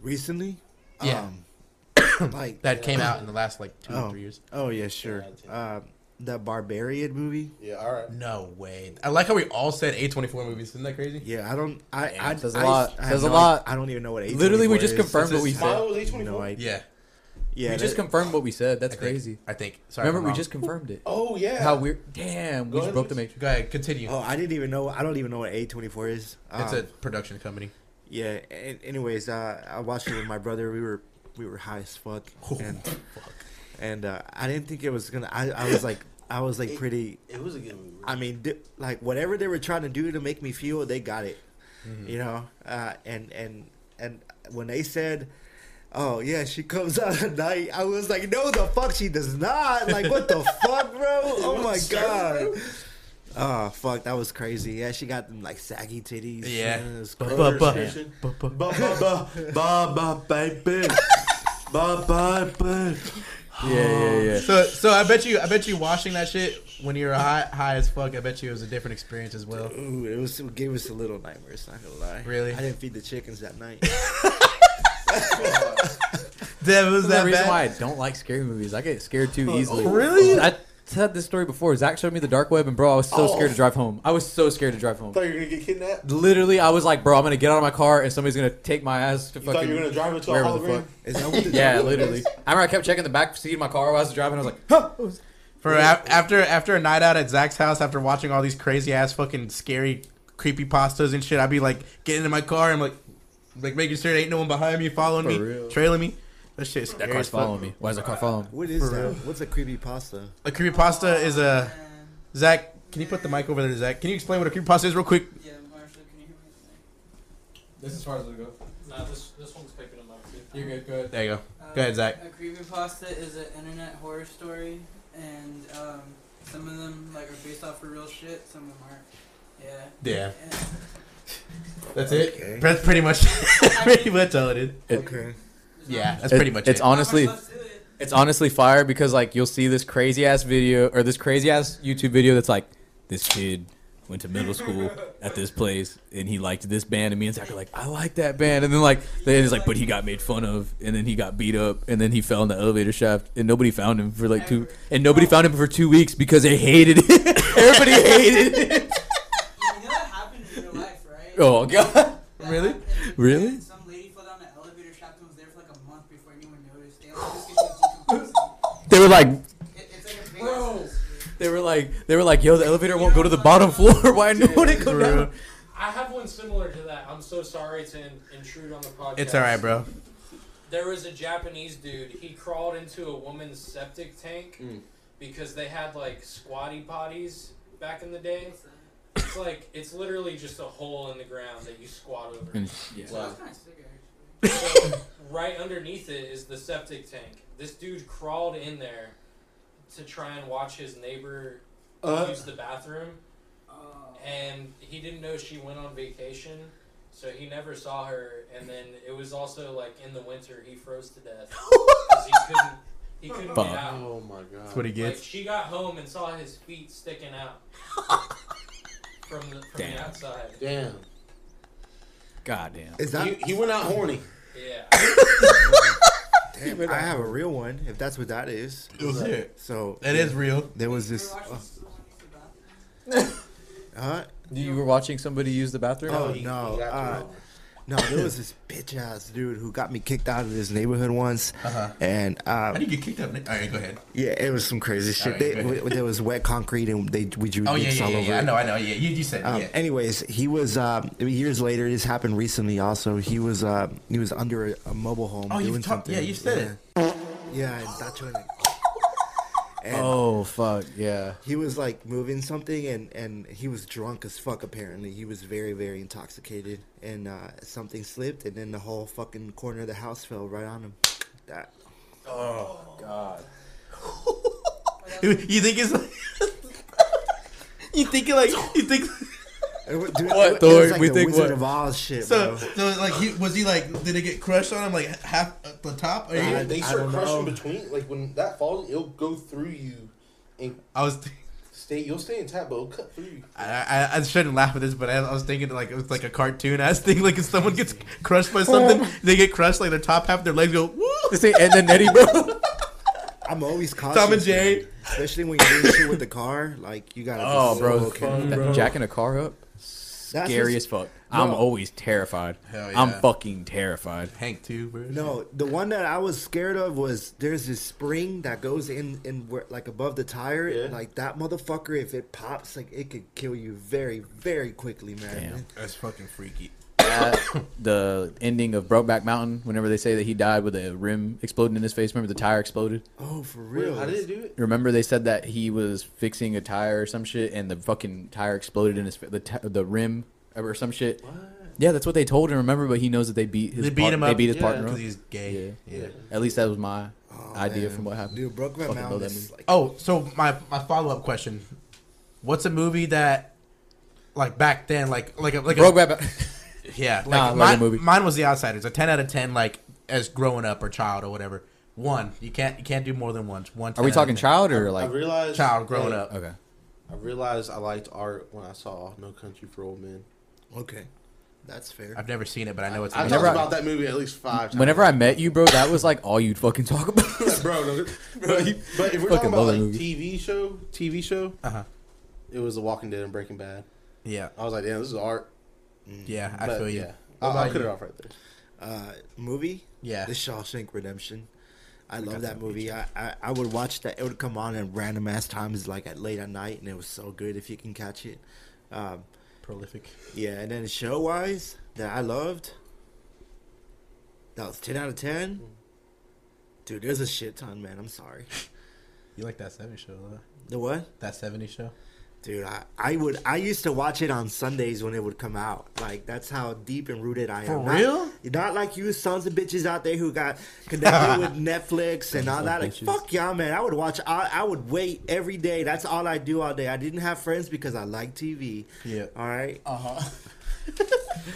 Recently, Yeah. um, like That came out in the last like two or oh, three years. oh yeah, sure. Um, that Barbarian movie. Yeah, all right. No way. I like how we all said A24 movies. Isn't that crazy? Yeah, I don't. I. Damn, I says a I- lot. I have Says a lot. I don't even know what. A Literally, we just is. confirmed what we said. A24? No idea. Yeah. Yeah, we just confirmed what we said. That's I think- crazy. I think. Sorry. Remember, we just confirmed it. Oh yeah. How weird. Damn, Go we just ahead, broke the Luis. matrix. Go ahead. Continue. Oh, I didn't even know. I don't even know what A twenty four is. it's Um, a production company. Yeah. a- Anyways, uh, I watched it with my brother. We were we were high as fuck, and and uh, I didn't think it was gonna. I, I was like I was like pretty. It was a good movie. I mean, di- like whatever they were trying to do to make me feel, they got it. Mm-hmm. You know, uh, and and and when they said, "Oh yeah, she comes out at night," I was like, "No, the fuck, she does not!" Like, what the fuck, bro? Oh my god. Oh fuck, that was crazy. Yeah, she got them like saggy titties. Yeah. it was Bu- crazy. bu- bu- Illustration. bu- bu- Ba ba ba ba ba baby. Ba ba ba. Yeah, yeah, yeah. So, so I bet you, I bet you watching that shit when you were high, high as fuck. I bet you it was a different experience as well. Ooh, it was it gave us a little nightmares. Not gonna lie. Really? I didn't feed the chickens that night. That was That's the reason why I don't like scary movies. I get scared too oh, easily. really? I said this story before. Zach showed me the dark web, and bro, I was so Oh. scared to drive home. I was so scared to drive home. Thought you were gonna get kidnapped. Literally, I was like, bro, I'm gonna get out of my car, and somebody's gonna take my ass to You fucking. thought you were gonna drive into a wherever the hologram. fuck. Is that what the Yeah, literally. is? I remember I kept checking the back seat of my car while I was driving. I was like, huh. For a- after after a night out at Zach's house, after watching all these crazy ass fucking scary creepy pastas and shit, I'd be like getting in my car and like like making sure there ain't no one behind me following For me, real. trailing me. That shit's That scary car's following me. Why is that car following me? What is For that? real. What's a creepy pasta? A creepy pasta is a Zach. Can you put the mic over there, Zach? Can you explain what a creepy pasta is real quick? Yeah, Marshall, can you hear me? This is as far as it goes. Nah, this this one's picking them up too. You're good. Go ahead. There you go. Uh, Go ahead, Zach. A creepypasta is an internet horror story, and um, some of them like are based off of real shit. Some of them aren't. Yeah. Yeah, And- that's Okay. it. That's pretty much pretty much all it is. It- Okay. Yeah, that's It- pretty much it's it. much honestly left to it. it's honestly fire because like you'll see this crazy ass video or this crazy ass YouTube video that's like this kid went to middle school at this place and he liked this band and me and Zach are like I like that band and then like then it's like but he got made fun of and then he got beat up and then he fell in the elevator shaft and nobody found him for like two and nobody found him for two weeks because they hated it everybody hated it You know that happened in real life, right? Oh god Really? happened, Really? and Some lady fell down the elevator shaft and was there for like a month before anyone noticed. They like just get decomposing. they were like It, it's like a big Bro. ass they were like they were like yo the elevator won't go to the bottom floor why won't it go For real. down I have one similar to that. I'm so sorry to in- intrude on the podcast. It's all right, bro. There was a Japanese dude. He crawled into a woman's septic tank Mm. because they had like squatty potties back in the day. It's like it's literally just a hole in the ground that you squat over. And- yeah. So kind of sick. So, right underneath it is the septic tank. This dude crawled in there to try and watch his neighbor Uh. use the bathroom, Oh. and he didn't know she went on vacation, so he never saw her. And then it was also like in the winter, he froze to death because he couldn't he couldn't Fuck. get out. Oh my god. That's what he Like gets. she got home and saw his feet sticking out from the from Damn. the outside. Damn. god damn Is that? He, he went out horny. Yeah. damn, it. I have a real one. If that's what that is. It was it. So That is real. There was You this. Uh, this one use the bathroom? huh? you were watching somebody use the bathroom Oh he- no. he uh, you. No, there was this bitch ass dude who got me kicked out of this neighborhood once, Uh-huh. and How um, do you get kicked out? All right, go ahead. yeah, it was some crazy shit. Alright, They, there was wet concrete, and they we drew Oh yeah, dicks yeah, all yeah, over yeah. I it. know, I know. Yeah, you, you said Um, yeah. Anyways, he was um, years later. This happened recently. Also, he was uh, he was under a, a mobile home Oh, doing you've talked. something. Yeah, you said it. Yeah, and that's when. And oh fuck yeah he was like moving something, and and he was drunk as fuck. Apparently, he was very very intoxicated, and uh, something slipped, and then the whole fucking corner of the house fell right on him. That Oh god You think it's like you think it like you think dude, What, it, it Thor? was like We the think Wizard what? of Oz shit, so bro. so like he was he like did it get crushed on him like half at the top? Or I- he, Yeah, they I start don't crushing know. between. Like when that falls, it'll go through you, and I was stay. You'll stay intact, but it'll cut through you. I, I I shouldn't laugh at this, but I, I was thinking like it was like a cartoon ass thing. Like if someone gets crushed by something, they get crushed like their top half their legs go woo. This ain't and then Eddie, bro. I'm always cautious. Tom and Jerry. man. especially when you're doing shit with the car. Like you gotta. Oh, be bro, so careful. that- jacking a car up, That's scary just- as fuck. I'm always terrified. Hell I'm fucking terrified. Hank too, bro. No, the one that I was scared of was there's this spring that goes in in where, like above the tire. Yeah. Like that motherfucker, if it pops, like it could kill you very very quickly, man. Damn. that's fucking freaky. At the ending of Brokeback Mountain, whenever they say that he died with a rim exploding in his face, remember the tire exploded? Oh, for Wait, real? how did it do it? Remember they said that he was fixing a tire or some shit, and the fucking tire exploded in his fa- the ti the rim or some shit. What? Yeah, that's what they told him. Remember, but he knows that they beat his They beat par- him They beat his yeah, partner. because he's gay. Yeah. Yeah. At least that was my Oh, idea man. from what happened. Dude, Brokeback Mountain that is like. Oh, so my my follow up question: What's a movie that, like back then, like like a, like a, Brokeback. yeah, like Nah, like a mine, movie. mine was The Outsiders, a ten out of ten, like as growing up or child or whatever. One, you can't you can't do more than once. One. Are we 10 out of talking child or I like? realized Child growing like, up. Okay. I realized I liked art when I saw No Country for Old Men. Okay, that's fair. I've never seen it, but I know it's. I Whenever talked I- about that movie at least five times. Whenever I met you, bro, that was like all you'd fucking talk about. bro, no, but, you but if we're talking about like movie. TV show, TV show, Uh huh. it was The Walking Dead and Breaking Bad. Yeah. I was like, damn, this is art. Yeah. I But, feel you. Yeah, I'll, I'll about cut it off right there. Uh, movie. Yeah. The Shawshank Redemption. I love that that movie. I, I I would watch that. It would come on at random ass times, like at late at night, and it was so good if you can catch it. Um, Prolific. yeah, and then show wise that I loved. That was ten out of ten. Dude, there's a shit ton, man. I'm sorry. You like that 70 show, though? The what? That 70 show? Dude, I, I would I used to watch it on Sundays when it would come out. Like that's how deep and rooted I am. For Not- real? Not, like you sons of bitches out there who got connected with Netflix and all that. Like bitches. fuck y'all, man. I would watch. I, I would wait every day. That's all I do all day. I didn't have friends because I like TV. Yeah. All right. Uh huh.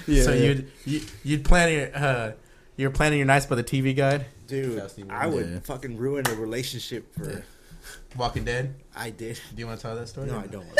Yeah, so yeah. you'd you, you'd plan your uh, you're planning your nights by the TV guide. Dude, I would Yeah. fucking ruin a relationship for. Yeah. Walking Dead. I did. Do you want to tell that story? No, I don't.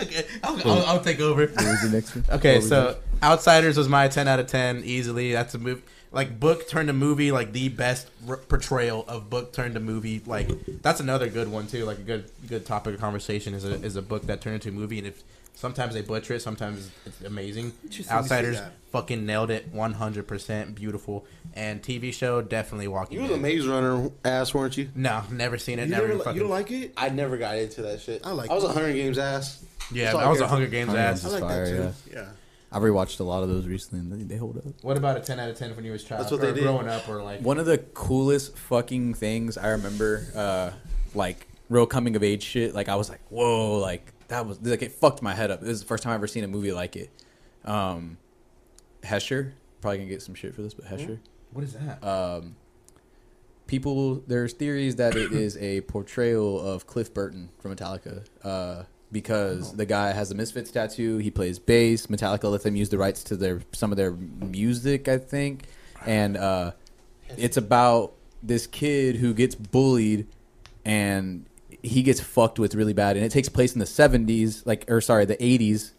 Okay, I'll, I'll, I'll take over. What was the next one? Okay, so it? Outsiders was my ten out of ten easily. That's a movie like book turned to movie, like the best r- portrayal of book turned to movie. Like that's another good one too. Like a good good topic of conversation is a is a book that turned into a movie, and if sometimes they butcher it, sometimes it's amazing. Interesting to see Outsiders fucking nailed it, one hundred percent beautiful. And TV show definitely Walking. You was Dead. a Maze Runner ass, weren't you? No, never seen it. You, never never, li- fucking. you don't like it? I never got into that shit. I like I was a it. Hunger Games ass. yeah, That's all that I was a Hunger for. Games Hunger ass. Games I like fire, that too. yeah. Yeah. I've rewatched a lot of those recently, and they, they hold up. What about a ten out of ten when you was child? That's what or they did. growing up, or like One of the coolest fucking things I remember, uh, like real coming of age shit. Like I was like, whoa, like that was like it fucked my head up. This is the first time I ever seen a movie like it. Um, Hesher, probably gonna get some shit for this, but Hesher. what is that? Um, people, there's theories that it is a portrayal of Cliff Burton from Metallica. Uh, because the guy has a Misfits tattoo, he plays bass. Metallica let them use the rights to their some of their music, I think, and uh, it's about this kid who gets bullied and he gets fucked with really bad and it takes place in the 70s like or sorry the 80s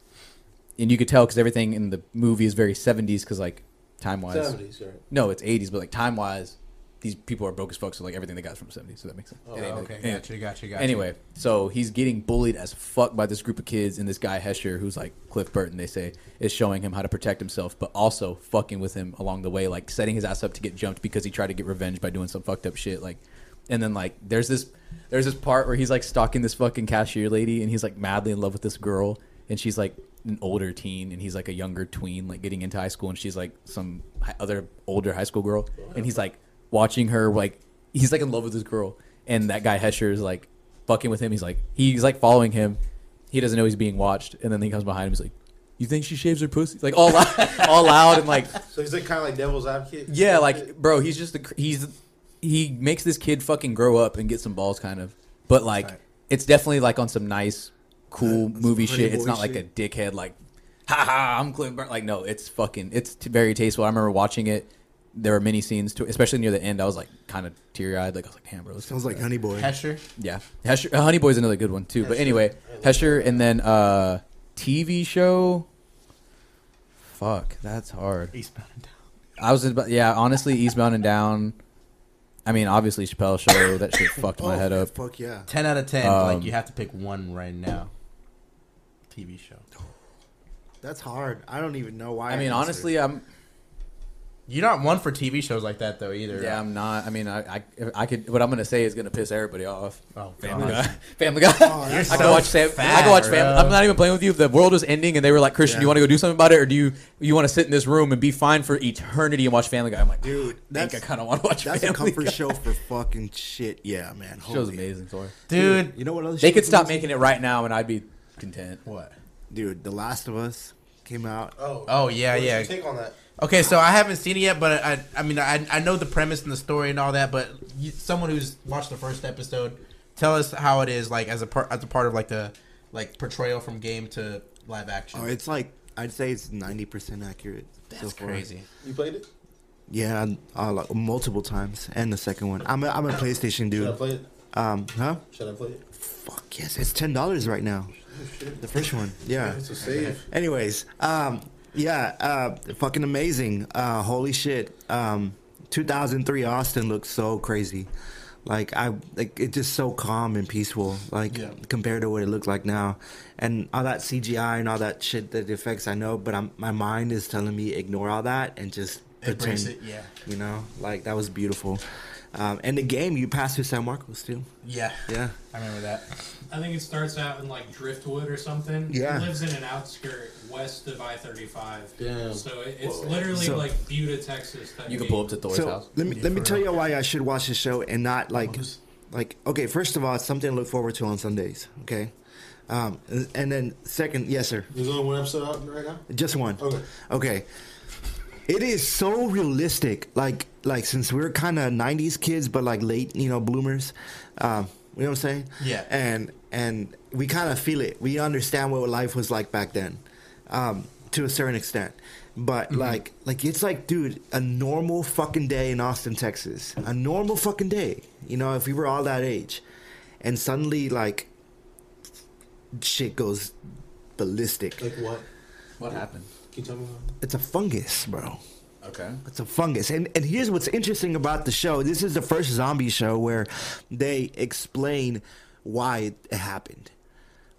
and you could tell because everything in the movie is very 70s because like time wise Seventies, right? no it's 80s but like time wise these people are broke as fuck so like everything they got is from the 70s so that makes sense Oh, okay, gotcha, gotcha, gotcha. Anyway, so he's getting bullied as fuck by this group of kids, and this guy Hesher, who's like Cliff Burton, they say, is showing him how to protect himself, but also fucking with him along the way, like setting his ass up to get jumped because he tried to get revenge by doing some fucked up shit. Like, and then like there's this there's this part where he's like stalking this fucking cashier lady, and he's like madly in love with this girl, and she's like an older teen, and he's like a younger tween, like getting into high school, and she's like some hi- other older high school girl, and he's like watching her like he's like in love with this girl, and that guy Hesher is like fucking with him. He's like he's like following him. He doesn't know he's being watched, and then he comes behind him. He's like, "You think she shaves her pussy?" Like all loud, all loud, and like So he's like kind of like devil's advocate. yeah, like bro, he's just the he's he makes this kid fucking grow up and get some balls, kind of. But like, Right. it's definitely like on some nice, cool Some movie shit. It's boy not like a dickhead like, ha ha, I'm Cliff Burton. Like no, it's fucking, it's t- very tasteful. I remember watching it. There were many scenes, to, especially near the end. I was like kind of teary eyed. Like I was like, damn, bro, this Sounds like Honey Boy. Hesher. yeah, Hesher, uh, Honey Boy's another good one too. But anyway, Hesher, and then uh TV show. Fuck, that's hard. Eastbound and Down. I was about yeah, honestly, Eastbound and Down. I mean, obviously Chappelle Show. That shit fucked my Oh, head up. Fuck yeah. Ten out of ten. Um, like you have to pick one right now. TV show. That's hard. I don't even know why. I mean, answered. honestly, I'm You're not one for TV shows like that though either. yeah, I'm not. I mean, I I, I could. What I'm gonna say is gonna piss everybody off. Oh, Family God. Guy. Family Guy. Oh, I that's could so watch. Fam- I fat, could watch. Family. I'm not even playing with you. If the world was ending and they were like, Christian, Yeah. you want to go do something about it, or do you you want to sit in this room and be fine for eternity and watch Family Guy? I'm like, Dude, I think I kind of want to watch. That's a comfort Guy. show for fucking shit. Yeah, man. Show's Holy- amazing. Sorry. dude. You know what other They could stop making it right now, and I'd be content. What? Dude, The Last of Us came out. Oh, Oh yeah, What's yeah. your take on that? Okay, so I haven't seen it yet, but I, I mean, I, I know the premise and the story and all that. But you, someone who's watched the first episode, tell us how it is like as a part as a part of like the like portrayal from game to live action. Oh, it's like I'd say it's ninety percent accurate. That's so crazy. You played it? Yeah, uh, like, multiple times, and the second one. I'm a, I'm a PlayStation dude. Should I dude. play it? Um, huh? Should I play it? Fuck yes, it's ten dollars right now. The first one. Yeah. It's a save. Anyways, um, yeah, uh, fucking amazing. Uh, holy shit. Um, 2003 Austin looks so crazy. Like I, like it's just so calm and peaceful. Like Yeah. compared to what it looks like now, and all that CGI and all that shit that affects. I know, but I'm my mind is telling me ignore all that and just tin, it, yeah. You know, like that was beautiful. Um, and the game you pass through San Marcos too. Yeah, Yeah. I remember that. I think it starts out in like Driftwood or something. Yeah. It lives in an outskirt west of I thirty five. Damn. So it, it's literally So- like Buda, Texas. Type You can pull up to Thor's So house. let me Yeah, let me tell real. you why I should watch this show and not like like okay. First of all, it's something to look forward to on Sundays. Okay. Um, and, and then second, yes, sir. There's only one episode out right now. Just one. Okay. Okay. It is so realistic. Like like since we're kind of '90s kids, but like late, you know, bloomers. Um, you know what I'm saying? Yeah. And and we kind of feel it. We understand what life was like back then, um, to a certain extent. But like like it's like, dude, a normal fucking day in Austin, Texas. A normal fucking day. You know, if we were all that age, and suddenly like shit goes ballistic. Like what? What happened? Can you tell me? It's a fungus, bro. Okay. It's a fungus. And and here's what's interesting about the show. This is the first zombie show where they explain why it happened.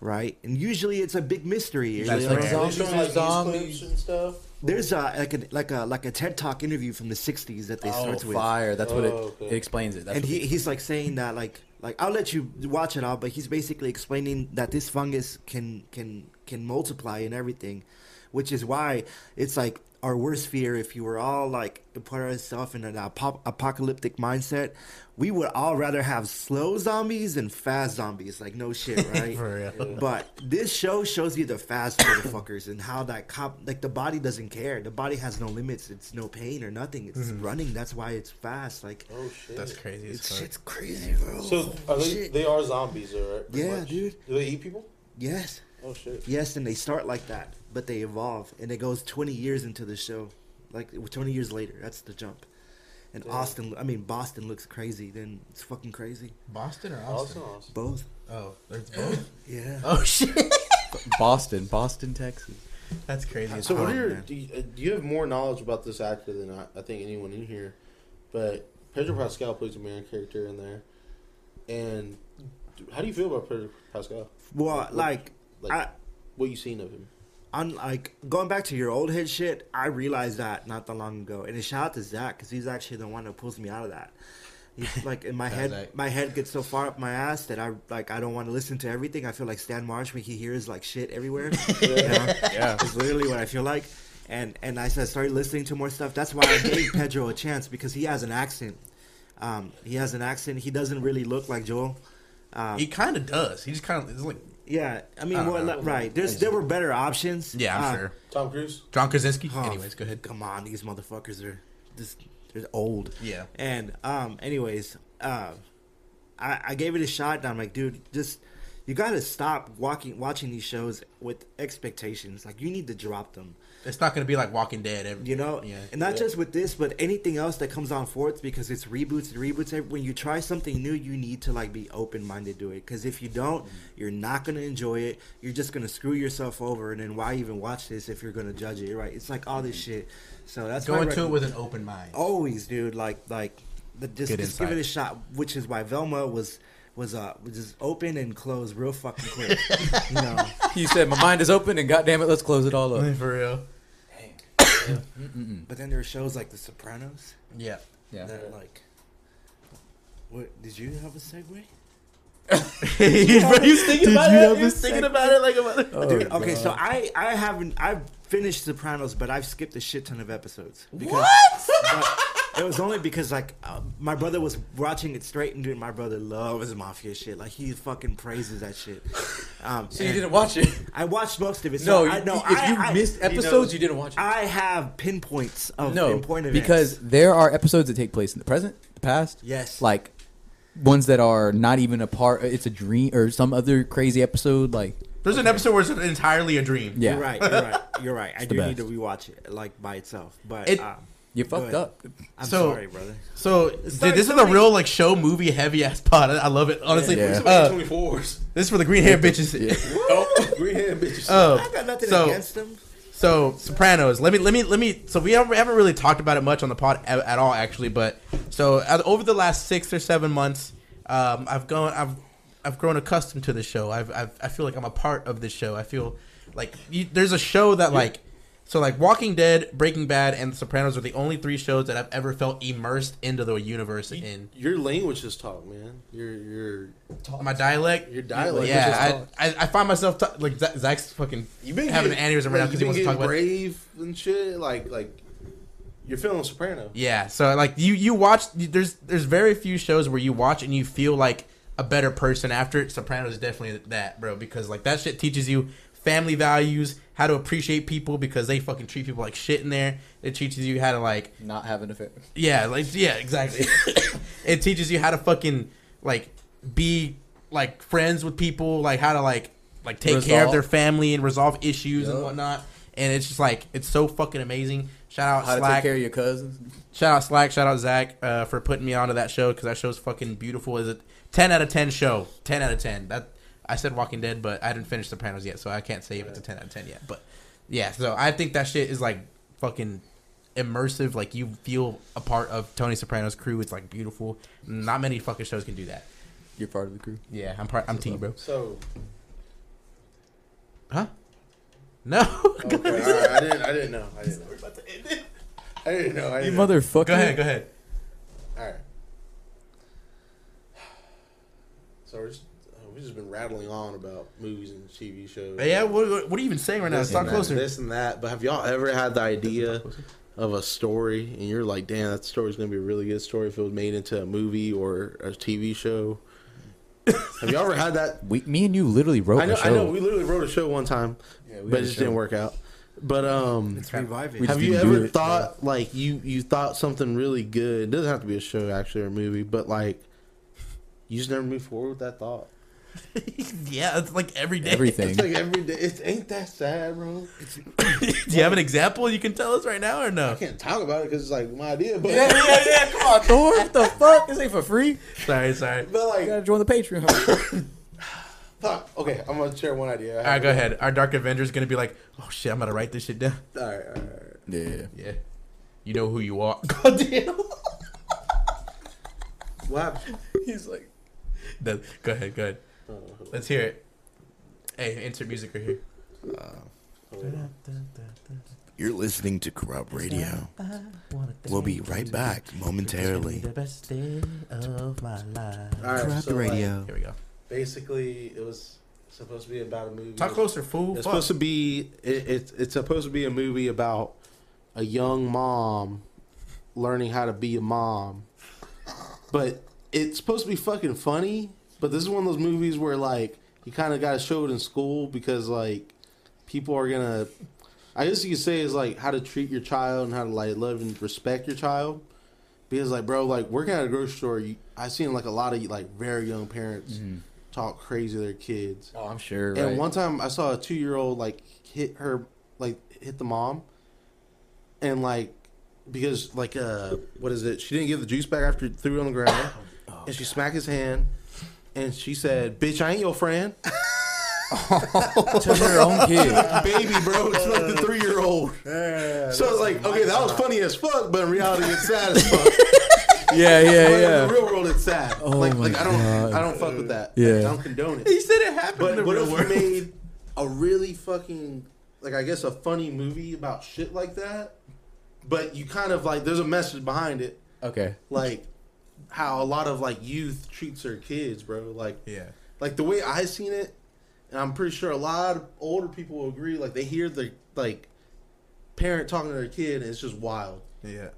Right? And usually it's a big mystery. That's You know, fair. Are they showing like Zombies. and stuff? There's a like a like a like a TED Talk interview from the '60s that they Oh, starts with. fire! That's what it, Oh, okay. it explains it. That's and he, it- he's like saying that like like I'll let you watch it all, but he's basically explaining that this fungus can can can multiply and everything, which is why it's like our worst fear. If you were all like to put ourselves in an apo- apocalyptic mindset, we would all rather have slow zombies than fast zombies. Like no shit, right? For real. But this show shows you the fast motherfuckers and how that cop like the body doesn't care. The body has no limits. It's no pain or nothing. It's mm-hmm. running. That's why it's fast. Like Oh shit. That's crazy. It's shit's crazy, bro. So are they? Shit. They are zombies, right? Yeah, much. dude. Do they eat people? Yes, Oh shit. yes, and they start like that, but they evolve, and it goes twenty years into the show, like twenty years later. That's the jump. And Damn. Austin, I mean Boston looks crazy. Then it's fucking crazy. Boston or Austin? Awesome. awesome. Both. Oh, there's both. Yeah. oh shit, Boston, Boston, Texas. that's crazy. So what are your? Do you, uh, do you have more knowledge about this actor than I, I think anyone in here? But Pedro Pascal plays a main character in there, and how do you feel about Pedro Pascal? Well, like, Like I, what you seen of him? On like going back to your old head shit, I realized that not that long ago, and a shout out to Zach because he's actually the one that pulls me out of that. He's like in my head, Zach. my head gets so far up my ass that I like I don't want to listen to everything. I feel like Stan Marsh when he hears like shit everywhere. you know? Yeah. It's literally what I feel like. And and I said started listening to more stuff. That's why I gave Pedro a chance because he has an accent. Um, he has an accent. He doesn't really look like Joel. Um, He kind of does. He just kind of like yeah, I mean, I well, know. right. There's there were better options. yeah, I'm Uh, sure. Tom Cruise. John Krasinski. Oh, Anyways, go ahead. Come on, these motherfuckers are just they're old. Yeah. And um, anyways, uh, I I gave it a shot, and I'm like, dude, just you got to stop walking watching these shows with expectations. Like you need to drop them. It's not gonna be like Walking Dead. Every, You know, Yeah. and not Yeah. just with this, but anything else that comes on forth because it's reboots and reboots. When you try something new, you need to like be open minded to it. Because if you don't, mm-hmm. you're not gonna enjoy it. You're just gonna screw yourself over, and then why even watch this if you're gonna judge it? Right? It's like all this mm-hmm. shit. So that's Go my into rec- it with an open mind. always, dude. Like like, the, just, just give it a shot. Which is why Velma was was uh was just open and closed real fucking quick. you know. He said, "My mind is open, and goddamn it, let's close it all up." For real. But then there are shows like The Sopranos. Yeah. Yeah. That like. What did you have a segue? he's, bro, he's thinking Did about you it. have He's thinking sec- about it like about it. Dude, okay, so I I haven't I've finished Sopranos, but I've skipped a shit ton of episodes. Because, what? It was only because like uh, my brother was watching it straight, and dude, my brother loves mafia shit. Like he fucking praises that shit. Um, So you didn't watch it? I watched most of it. No, I, no. if I, you I- missed he knows. episodes, you didn't watch it. I have pinpoints of no, pinpoint events. because there are episodes that take place in the present, the past, yes, like ones that are not even a part. It's a dream or some other crazy episode. Like There's an episode where it's entirely a dream. yeah, you're right. You're right. You're right. I the do need best. to rewatch it like by itself. But It- um, you fucked up. I'm So- sorry, brother. So, dude, this is a real like show movie heavy ass pod. I I love it. Honestly, Yeah. Uh, Twenty fours. this is for the green hair bitches. Oh, green hand bitches. Uh, I got nothing so- against them. So Sopranos. Let me let me let me. So we haven't, haven't really talked about it much on the pod at, at all, actually. But so uh, over the last six or seven months, um, I've gone. I've I've grown accustomed to the show. I've, I've I feel like I'm a part of this show. I feel like you, there's a show that like So like Walking Dead, Breaking Bad, and The Sopranos are the only three shows that I've ever felt immersed into the universe in. Your language is talk, man. Your your My dialect, your dialect. is yeah, talk. I, I I find myself ta- like Zach- Zach's fucking You've been having getting- an aneurysm right now because he wants to talk about. brave and shit. Like like you're feeling Soprano. Yeah, so like you you watch there's there's very few shows where you watch and you feel like a better person after it. Sopranos is definitely that, bro, because like that shit teaches you family values, how to appreciate people because they fucking treat people like shit in there. It teaches you how to like Not have an affair. yeah, like yeah, exactly. it teaches you how to fucking like be like friends with people, like how to like like take care of their family and resolve issues and whatnot. And it's just like it's so fucking amazing. Shout out How to take care of your cousins. Shout out Slack. Shout out Zach uh, for putting me onto that show because that show's fucking beautiful. Is it ten out of ten show? Ten out of ten. That I said Walking Dead, but I didn't finish Sopranos yet, so I can't say if it's a ten out of ten yet. But yeah, so I think that shit is like fucking immersive. Like you feel a part of Tony Soprano's crew. It's like beautiful. Not many fucking shows can do that. You're part of the crew. Yeah, I'm part. I'm T, bro. So Huh? No. okay, all right, I didn't I didn't know. I didn't know. We're about to end it. I didn't know. I You didn't know. motherfucker. go ahead. Go ahead. All right. So we're just, we've just been rattling on about movies and TV shows. Yeah. What, what, what are you even saying right now? This Talk and that, closer. This and that. But have y'all ever had the idea of a story and you're like, damn, that story's gonna be a really good story if it was made into a movie or a TV show? have y'all ever had that? We, me and you literally wrote I know. a show. I know. We literally wrote a show one time, Yeah, but it just didn't work out. But um, Let's revive it. We just have you ever it. thought like you you thought something really good? It doesn't have to be a show actually or a movie, but like you just never move forward with that thought. yeah, it's like every day. Everything. It's like every day. It ain't that sad, bro. Do you have an example you can tell us right now or no? I can't talk about it because it's like my idea, but yeah, yeah, yeah. Come on, Thor. What the fuck? This ain't for free. Sorry, sorry. but like, You like gotta join the Patreon. fuck. Okay, I'm gonna share one idea. All right, go ahead. Our Dark Avenger's gonna be like, oh shit, I'm gonna write this shit down. All right, all right, all right. yeah. Yeah. You know who you are. God damn. What happened? He's like, That- Go ahead, go ahead. Oh. Let's hear it. Hey, insert music right here. Hold. You're listening to Corrupt Radio. We'll be right back momentarily. The best day of my life. All right, Corrupt so, like, Radio. Here we go. basically, it was supposed to be about a movie. Talk closer, fool. It's Fuck. supposed to be. It, it's it's supposed to be a movie about a young mom learning how to be a mom, but it's supposed to be fucking funny. But this is one of those movies where like you kind of got to show it in school because like people are gonna. I guess you could say is like how to treat your child and how to like love and respect your child. Because like bro, like working at a grocery store, you, I've seen like a lot of like very young parents talk crazy to their kids. oh, I'm sure. And right? one time I saw a two year old like hit her like hit the mom and like because like uh what is it? She didn't give the juice back after threw it on the ground. and she smacked his hand and she said, Bitch, I ain't your friend. to her own kid. Baby, bro, uh, it's like the three year old. So it's like, okay, that was funny as fuck, but in reality it's sad as fuck. Yeah, yeah, But in the real world it's sad. Oh like my like I don't God. I don't fuck with that. Yeah. I don't condone it. He said it happened in But the what real if world. we made a really fucking like I guess a funny movie about shit like that? But you kind of like there's a message behind it, Okay. like how a lot of like youth treats their kids, bro. Like Yeah. like the way I seen it, and I'm pretty sure a lot of older people will agree. Like they hear the like parent talking to their kid, and it's just wild. Yeah.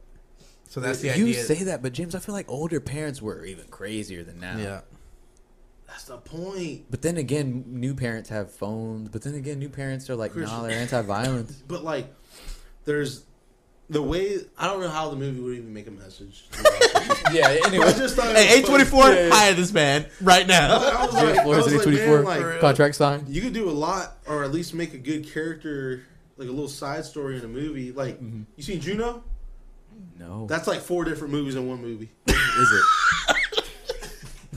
So that's the you idea. say that, but James, I feel like older parents were even crazier than now. yeah. That's the point. But then again, new parents have phones. But then again, new parents are like, Chris- nah, they're anti-violence. But like, there's the way I don't know how the movie would even make a message. yeah. I Anyway, just thought Hey, was A24, funny. Yeah, yeah. hire this man right now. I was like, I was like, twenty four man, like, contract signed. you could do a lot, or at least make a good character, like a little side story in a movie. Like Mm-hmm. you seen Juno? No, That's like four different movies in one movie is it?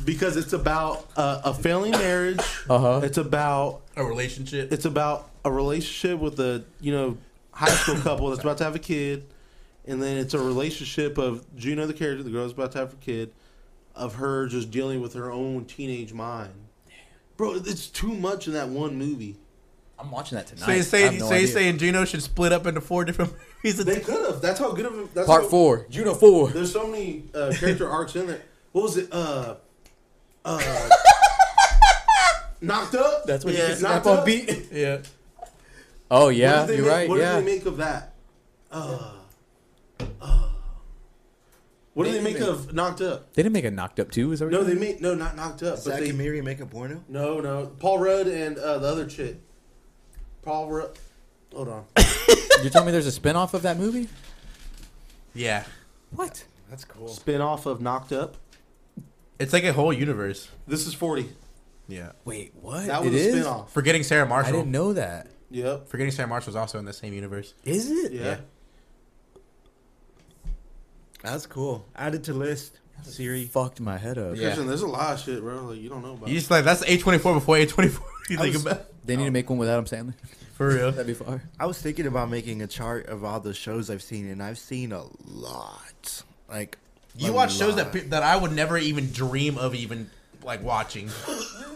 because it's about uh, a failing marriage. Uh huh. It's about A relationship. it's about a relationship with a you know high school couple that's about to have a kid, and then it's a relationship of Juno, the character, the girl's about to have a kid, of her just dealing with her own teenage mind. Bro, it's too much in that one movie. I'm watching that tonight. So you I saying have no so you idea. saying Gino should split up into four different movies? They could have. That's how good of a. That's Part how, four, Juno four. There's so many uh, character arcs in there. What was it? Uh, uh, knocked up. That's what yeah, you can snap knocked on up. beat. yeah. Oh yeah, you're make, right. What yeah. did they make of that? Uh, uh, what did They they make didn't of knocked up? They didn't make a knocked up too. Is that what No, they made no, not knocked up, but Zach they and Miri make a porno? no, no. Paul Rudd and uh, the other chick. Paul Rudd. Hold on. You're telling me there's a spin off of that movie? Yeah. What? That's cool. Spin off of Knocked Up. It's like a whole universe. This is forty. Yeah. Wait, what? That was It a is? spin off. Forgetting Sarah Marshall. I didn't know that. Yep. Forgetting Sarah Marshall was also in the same universe. Is it? Yeah. That's cool. Added to list. Siri. Fucked my head up. Yeah. Christian, there's a lot of shit, bro. Like you don't know about. You just like that's A twenty four before A twenty four. You think was- about? They need to make one with Adam Sandler. for real. That'd be fire. I was thinking about making a chart of all the shows I've seen, and I've seen a lot. Like You a watch shows that that I would never even dream of even like watching,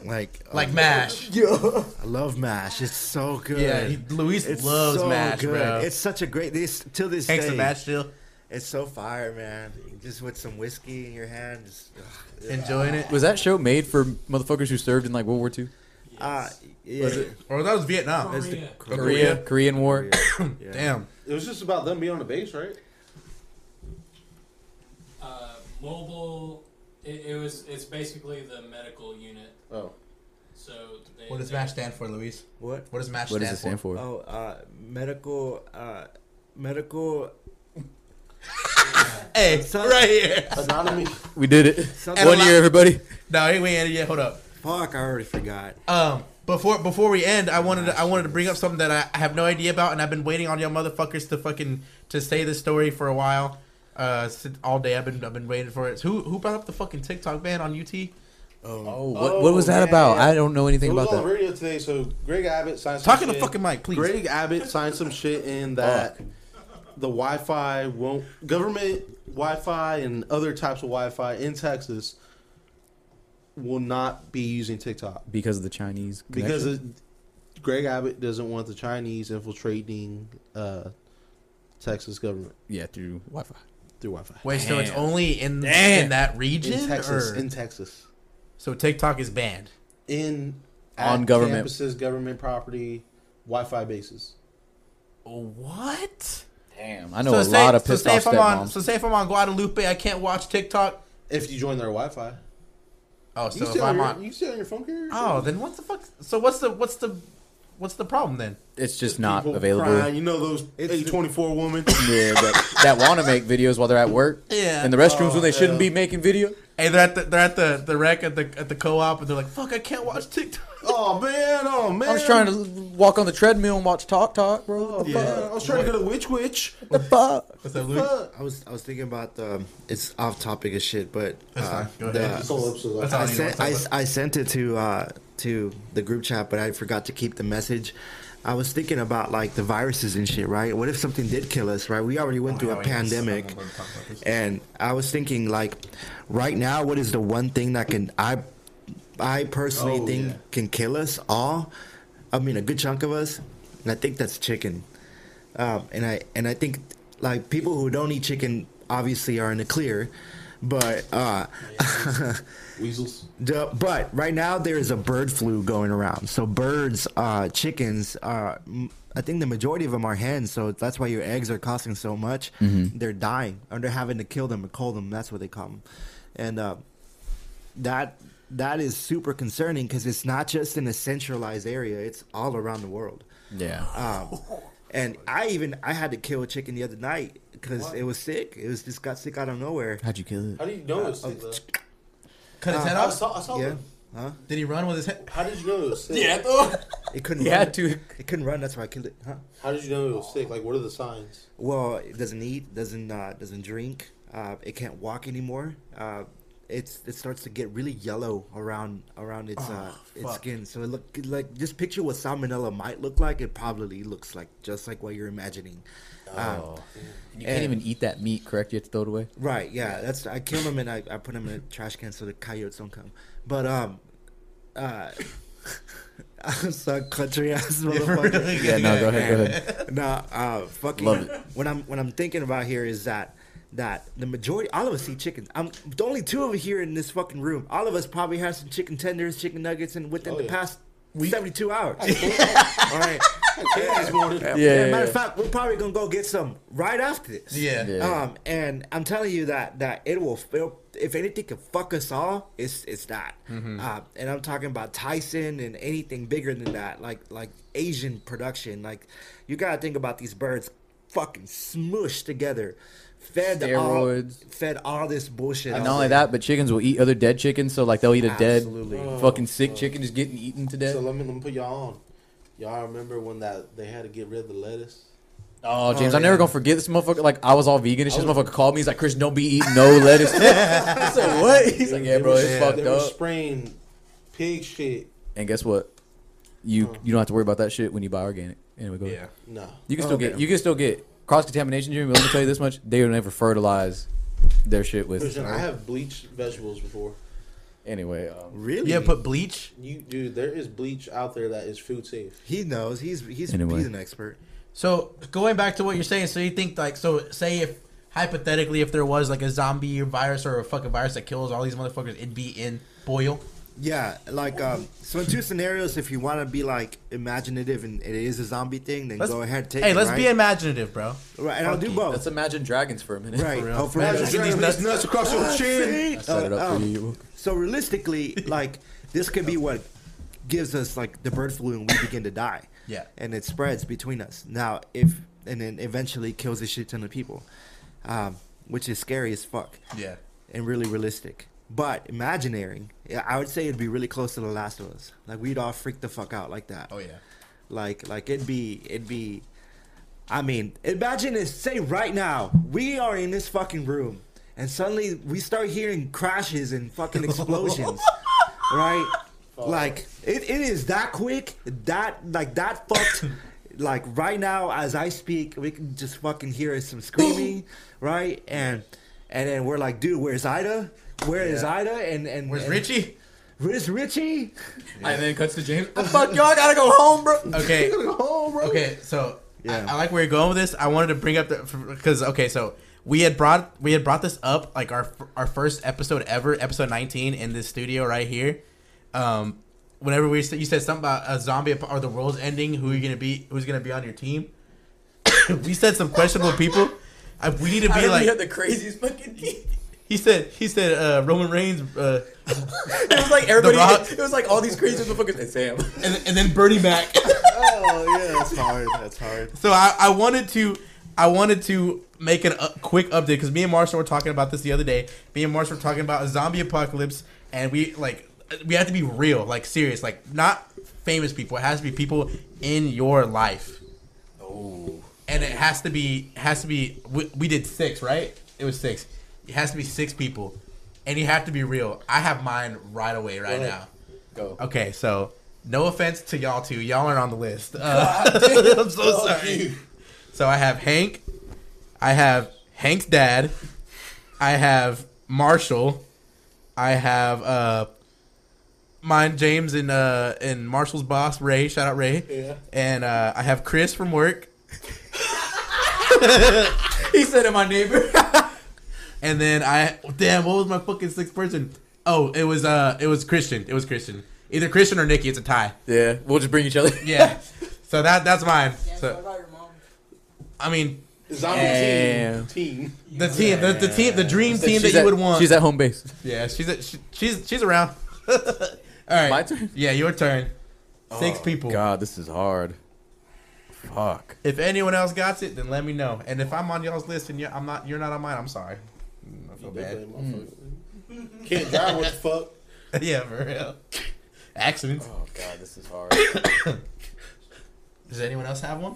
like like uh, Mash. I love Mash. It's so good. Yeah, he, Luis it's loves so Mash, good. bro. It's such a great. This till this Thanks day. to Mash still It's so fire, man. Just with some whiskey in your hand. Just, ugh. enjoying it. Was that show made for motherfuckers who served in like World War II? Uh, yeah. Was it? Or that was Vietnam. It's the- Korea. Korea, Korean War. Yeah. Yeah. Damn. It was just about them being on the base, right? Uh, mobile. It, it was. It's basically the medical unit. Oh. So they, What does they- MASH stand for, Luis? What? What does MASH What does stand, it stand for? Oh, uh, medical. Uh, medical. Hey, Son- right here. Anatomy. We did it. Something One year, everybody. No, hey, we ain't ended yet. Hold up. Fuck! I already forgot. Um, before before we end, I wanted to, I wanted to bring up something that I have no idea about, and I've been waiting on y'all motherfuckers to fucking to say this story for a while. Uh, all day I've been I've been waiting for it. Who who brought up the fucking TikTok ban on UT? Oh, what, what was that yeah, about? I don't know anything It was about on that. radio today. So Greg Abbott signed some Talking to shit. fucking Mike, please. Greg Abbott signed some shit in that the Wi-Fi won't government Wi-Fi and other types of Wi-Fi in Texas will not be using TikTok Because of the Chinese. because it, Greg Abbott doesn't want the Chinese infiltrating uh, Texas government yeah, through Wi-Fi. Through Wi-Fi Wait, so it's Damn. only in Damn. in that region, in Texas. or In Texas, so TikTok is banned. in On at government- campuses, government property, Wi-Fi bases. What? Damn, I know so a say, lot of so pissed say off if I'm on stepmoms. so say if I'm on Guadalupe, I can't watch TikTok. If you join their Wi-Fi, Oh, you so can if stay on I'm your, on, you can stay on your phone carrier. oh, then what the fuck? So what's the what's the what's the problem then? it's just not People available. crying. You know those It's A twenty four woman. Yeah, that, that want to make videos while they're at work. Yeah. In the restrooms when they Oh, shouldn't yeah. be making video. Hey, they're at the they're at the the rec at the at the co-op, and they're like, "Fuck, I can't watch TikTok." oh man, oh man. I was trying to walk on the treadmill and watch Talk Talk, bro. What Yeah, fuck? I was trying to go to Witch Witch. What the fuck? What's up, Luke? I was I was thinking about the. It's off topic as shit, but uh. Go the- ahead. This whole episode. That's I all I I need to sent I. I sent it to uh, to the group chat, but I forgot to keep the message. I was thinking about like the viruses and shit, right? What if something did kill us, right? We already went through a pandemic, and I was thinking like, right now, what is the one thing that can I, I personally Oh, think yeah. can kill us all? I mean, a good chunk of us, and I think that's chicken. Um, and I and I think like people who don't eat chicken obviously are in the clear, but uh, Weasels. the, but right now there is a bird flu going around. So birds, uh, chickens, uh, m- I think the majority of them are hens. So that's why your eggs are costing so much. They're dying, or they're having to kill them or cull them. That's what they call them, and uh, that that is super concerning because it's not just in a centralized area; it's all around the world. Yeah. Um, and I even I had to kill a chicken the other night because it was sick. It was just got sick out of nowhere. How'd you kill it? How do you know it's sick? though? Cut his Uh, head I off. saw. I saw. Yeah, them. huh? Did he run with his head? How did you know it was sick? It couldn't. He run. had to. It couldn't run. That's why I killed it. Huh? How did you know it was sick? Like, what are the signs? Well, it doesn't eat, doesn't uh, doesn't drink. Uh, it can't walk anymore. Uh, it's it starts to get really yellow around around its uh, its fuck. skin. So it look like just picture what salmonella might look like. It probably looks like just like what you're imagining. Um, You can't And- even eat that meat, correct? You have to throw it away. Right. Yeah. That's I killed them and I, I put them in a trash can so the coyotes don't come. But um, uh, i Suck country ass motherfucker. Yeah, no, go ahead, go ahead. nah, uh, fucking. Love it. What I'm what I'm thinking about here is that that the majority, all of us eat chicken. I'm the only two of us here in this fucking room. All of us probably have some chicken tenders, chicken nuggets, and within Oh, the yeah. past 72 hours. all right. This morning. Yeah, Yeah, yeah, matter of fact, we're probably gonna go get some right after this. Yeah. Yeah. Um, and I'm telling you that that it will, it'll, if anything can fuck us all, it's it's that. Mm-hmm. Uh, and I'm talking about Tyson and anything bigger than that, like like Asian production. Like you gotta think about these birds, fucking smushed together, fed Steroids. all, fed all this bullshit. And not only there. that, but chickens will eat other dead chickens. So like they'll eat a dead, Absolutely. fucking sick chicken just getting eaten to death. So let me, let me put y'all on. Y'all remember when that they had to get rid of the lettuce? Oh, oh James, Oh, I'm never gonna forget this motherfucker. Like I was all vegan and shit. This was- motherfucker called me. He's like, "Chris, don't be eating no lettuce." I said, "What?" He's like, They "Yeah, bro, were- it's fucked They were up." spraying pig shit. And guess what? You Huh. you don't have to worry about that shit when you buy organic. Anyway, go Yeah. ahead. No. You can oh, still Okay. get you can still get cross contamination. Jimmy, let me tell you this much: they will never fertilize their shit with. Listen, I have bleached vegetables before. Anyway, um, really? Yeah, put bleach. You, dude, there is bleach out there that is food safe. he knows. He's he's Anyway. he's an expert. So going back to what you're saying, so you think like so say if hypothetically if there was like a zombie virus or a fucking virus that kills all these motherfuckers, it'd be in boil. Yeah, like um, so in two scenarios, if you want to be like imaginative and it is a zombie thing, then Let's- go ahead take Hey, it. let's right? be imaginative, bro. right, and I'll do both. let's imagine dragons for a minute. right, real. hopefully. Imagine Imagine dragging these these nuts across your chin. I set it up for um, you. So realistically, like this could be what gives us like the bird flu and we begin to die. Yeah. And it spreads between us. Now, if and then eventually kills a shit ton of people, um, which is scary as fuck Yeah. and really realistic. But imaginary, I would say it'd be really close to The Last of Us. Like we'd all freak the fuck out like that. Oh yeah. Like like it'd be it'd be I mean, imagine this say right now, we are in this fucking room and suddenly we start hearing crashes and fucking explosions. right? Like it, it is that quick, that like that fucked like right now as I speak, we can just fucking hear some screaming, right? And and then we're like, dude, where's Ida? Where is Yeah. Ida? And and Where's and- Richie? Where's Richie? And then cuts to James. Fuck y'all, I gotta go home, bro. Okay. Oh, bro. Okay, so Yeah. I, I like where you're going with this. I wanted to bring up the because okay, so we had brought we had brought this up like our our first episode ever, episode 19 in this studio right here. Um, whenever we said you said something about a zombie ap- or the world's ending, who are you gonna be? Who's gonna be on your team? we said some questionable people. I, we need to be remember like you had the craziest fucking. it he said. He said uh, Roman Reigns, uh, was like everybody. Rock. It was like all these crazy motherfuckers. Hey Sam. and, and then Bernie Mac. Oh yeah, that's hard. That's hard. So I, I wanted to I wanted to make a uh, quick update because me and Marshall were talking about this the other day. Me and Marshall were talking about a zombie apocalypse, and we like we have to be real, like serious, like not famous people. It has to be people in your life, Oh. and it has to be has to be. We, we did six, right? It was six. It has to be six people, and you have to be real. I have mine right away right now. Go. Okay, so no offense to y'all two, y'all aren't on the list. Uh, I'm so Fuck sorry. you. So I have Hank, I have Hank's dad, I have Marshall, I have uh mine James and uh and Marshall's boss Ray, shout out Ray, Yeah. and uh I have Chris from work, He said to my neighbor. And then I damn what was my fucking sixth person? Oh, it was uh it was Christian. It was Christian. Either Christian or Nikki. It's a tie. yeah, we'll just bring each other. Yeah. so that that's mine. Yeah, so So what about your mom? I mean Zombie Damn. team. Team. the team, the, the team, the dream team that you at- would want. She's at home base. Yeah, she's a, she, she's she's around. All right, My turn? Yeah, your turn. Six Oh, people. God, this is hard. Fuck. If anyone else got it, then let me know. And if I'm on y'all's list and you're, I'm not, you're not on mine, I'm sorry. Mm, I feel bad. Can't drive. What the fuck? yeah, for real. Accidents. Oh God, this is hard. Does anyone else have one?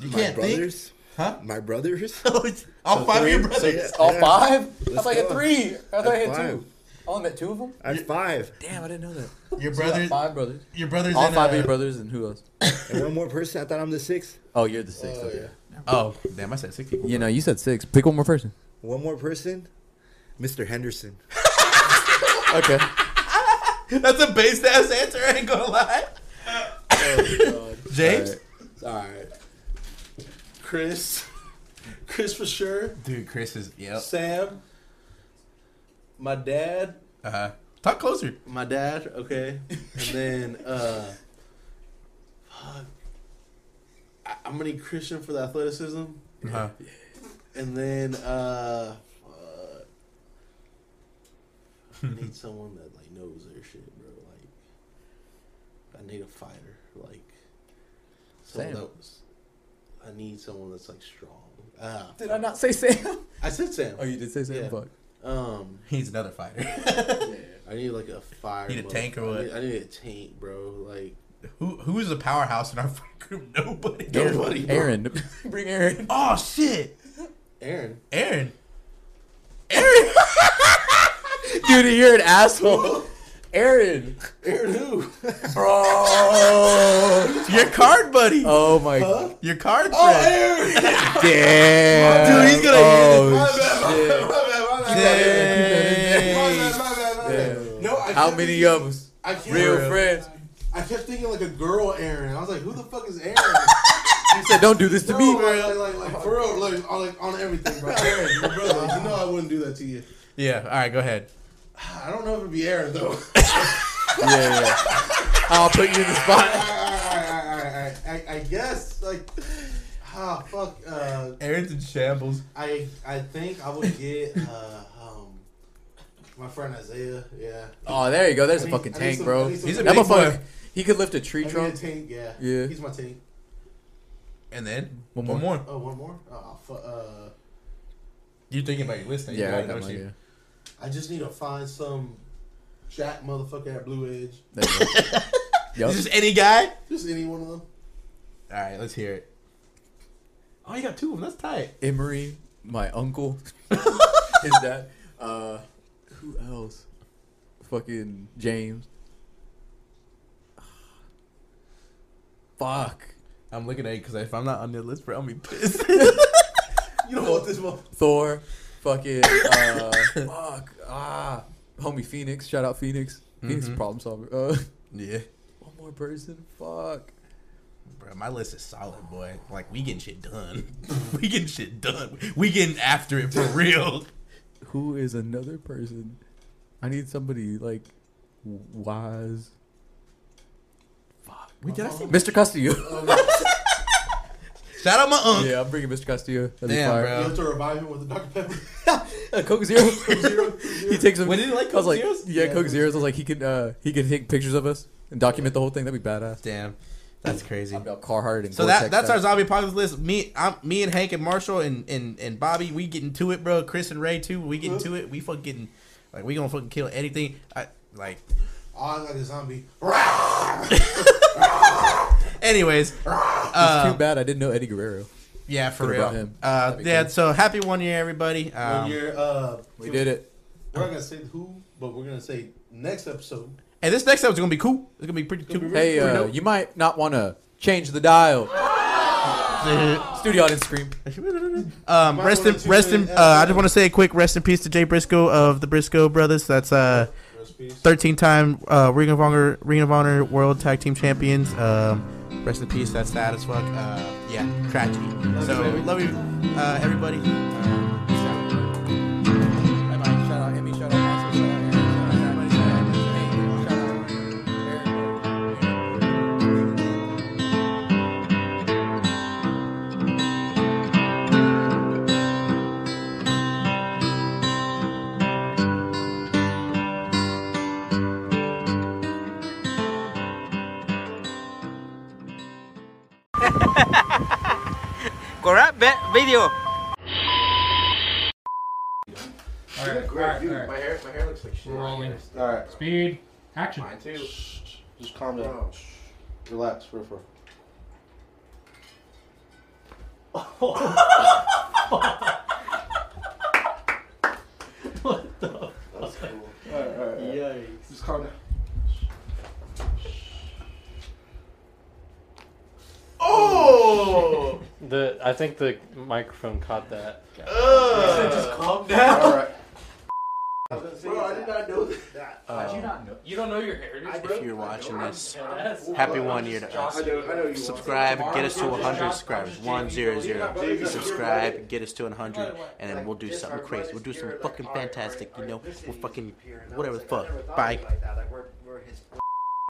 You My can't think, brothers. huh? My brothers. All five of your brothers. So, All Yeah. five? I Let's thought I had three. I thought I had two. I only met two of them. That's five. Damn, I didn't know that. Your So you got brothers. five brothers. Your brothers. All five uh, of your brothers, and who else? And one more person. I thought I'm the sixth. Oh, you're the sixth. Oh, okay. Oh, damn! I said six people. You know, you said six. Pick one more person. One more person. Mr. Henderson. Okay. That's a based ass answer. I ain't gonna lie. James, All right. Chris. Chris for sure. dude, Chris is yep. Sam. My dad. Uh, huh. talk closer. My dad. Okay. And then uh, fuck. I, I'm gonna need Christian for the athleticism. Uh, And then uh, fuck. I need someone that like knows their shit, bro. Like, I need a fighter. Like, someone Sam. that was- I need someone that's like strong. Ah, Did I not say Sam? I said Sam. Oh, you did say Sam. Yeah. Fuck. Um, he's another fighter. I need like a fire. Need a tank or what? I need, I need a tank, bro. Like Who who's a powerhouse in our friend group? Nobody. Nobody. bro. Aaron. Bring Aaron. Oh shit, Aaron. Aaron. Aaron. Dude, you're an asshole. Aaron. Aaron who? Bro, your card buddy. Oh my Huh? Your card Oh, friend. Aaron. damn. Dude, he's gonna oh, My bad, my bad, my bad, my bad. My bad, my bad, my bad. Yeah. No, I How many of us? I kept, Real friends. I kept thinking like a girl Aaron. I was like, who the fuck is Aaron? You said, don't do this to No, me. like, like, like, like, for real, like, on, like, on everything, bro. Aaron, your brother. You know I wouldn't do that to you. Yeah. All right, go ahead. I don't know if it'd be Aaron though. Yeah, yeah. I'll put you in the spot. I, I, I, I guess like ah fuck uh Aaron's in shambles. I I think I would get uh um my friend Isaiah yeah Oh, there you go. There's I a need- fucking tank, some- bro. I need some- He's a big motherfucker, boy. he could lift a tree I need a trunk. tank yeah Yeah. he's my tank And then One one more. more. oh one more oh fuck uh You thinking about your list? now, you Yeah, I got don't mine, yeah. I just need to find some Jack motherfucker at Blue Edge There you go. Yup. Is this any guy? just any one of them All right, let's hear it. Oh, you got two of them. That's tight. Emery, my uncle, his dad. Uh, who else? Fucking James. Fuck. I'm looking at it because if I'm not on the list, bro, I'm gonna be pissed. you don't want this one Thor. Fucking. Uh, fuck. Ah. Homie Phoenix. Shout out Phoenix. Phoenix is a Mhm. problem solver. Uh, yeah, one more person. Fuck. bro, my list is solid, boy. Like we getting shit done. we getting shit done. We getting after it for real. Who is another person? I need somebody like wise. Fuck. Wait, did I say? Mr. Castillo. Shout out my uncle. yeah, I'm bringing Mr. Castillo. That'd be Damn, fire. bro. you have to revive him with the Dr Pepper Uh, Coke Zero. Zero, he takes them. Wait, did he like I was Coke like, Zeros? yeah, Yeah, Coke Coke Zeros. I was like, he could, uh, he could take pictures of us and document the whole thing. That'd be badass. Damn, that's crazy. I'm about Carhartt and So that Gore-Tex that's our stuff. zombie apocalypse list. Me, I'm me and Hank and Marshall and, and, and Bobby. We getting to it, bro. Chris and Ray too. We getting to it. We fucking getting like we gonna fucking kill anything. I like. oh I like a zombie Anyways, It's uh, too bad I didn't know Eddie Guerrero. yeah, for Could've real. him. Uh, That'd be yeah. cool. So happy one year, everybody. Um, when you're uh We did it. we're not gonna say who but we're gonna say next episode And this next episode's gonna be cool. It's gonna be pretty. Gonna be cool. Hey, pretty uh, you might not want to change the dial. Studio audience scream. Um, rest in rest in in. Uh, I just want to say a quick rest in peace to Jay Briscoe of the Briscoe Brothers. That's uh, recipes 13 time uh, Ring of Honor Ring of Honor World Tag Team Champions. Um, rest in peace. That's sad as fuck. Uh, yeah, tragedy. Love so you, love you, uh, everybody. Correct be- video. Alright, alright, alright. hair my hair looks like shit We're rolling. all right Speed. Action. too just calm down oh. relax for for what the fuck? That's cool. Alright, alright, alright. Just calm down. Oh! The I think the microphone caught that. just calm down. All right. Bro, I did not know that. How'd you not know? You don't know your heritage, bro? If you're watching this, happy one year to us. I know, I know you Subscribe, get us to 100 subscribers. 100. Subscribe, get us to 100, and then we'll do something crazy. We'll do something fucking fantastic, you know? We'll fucking, whatever the fuck. Bye.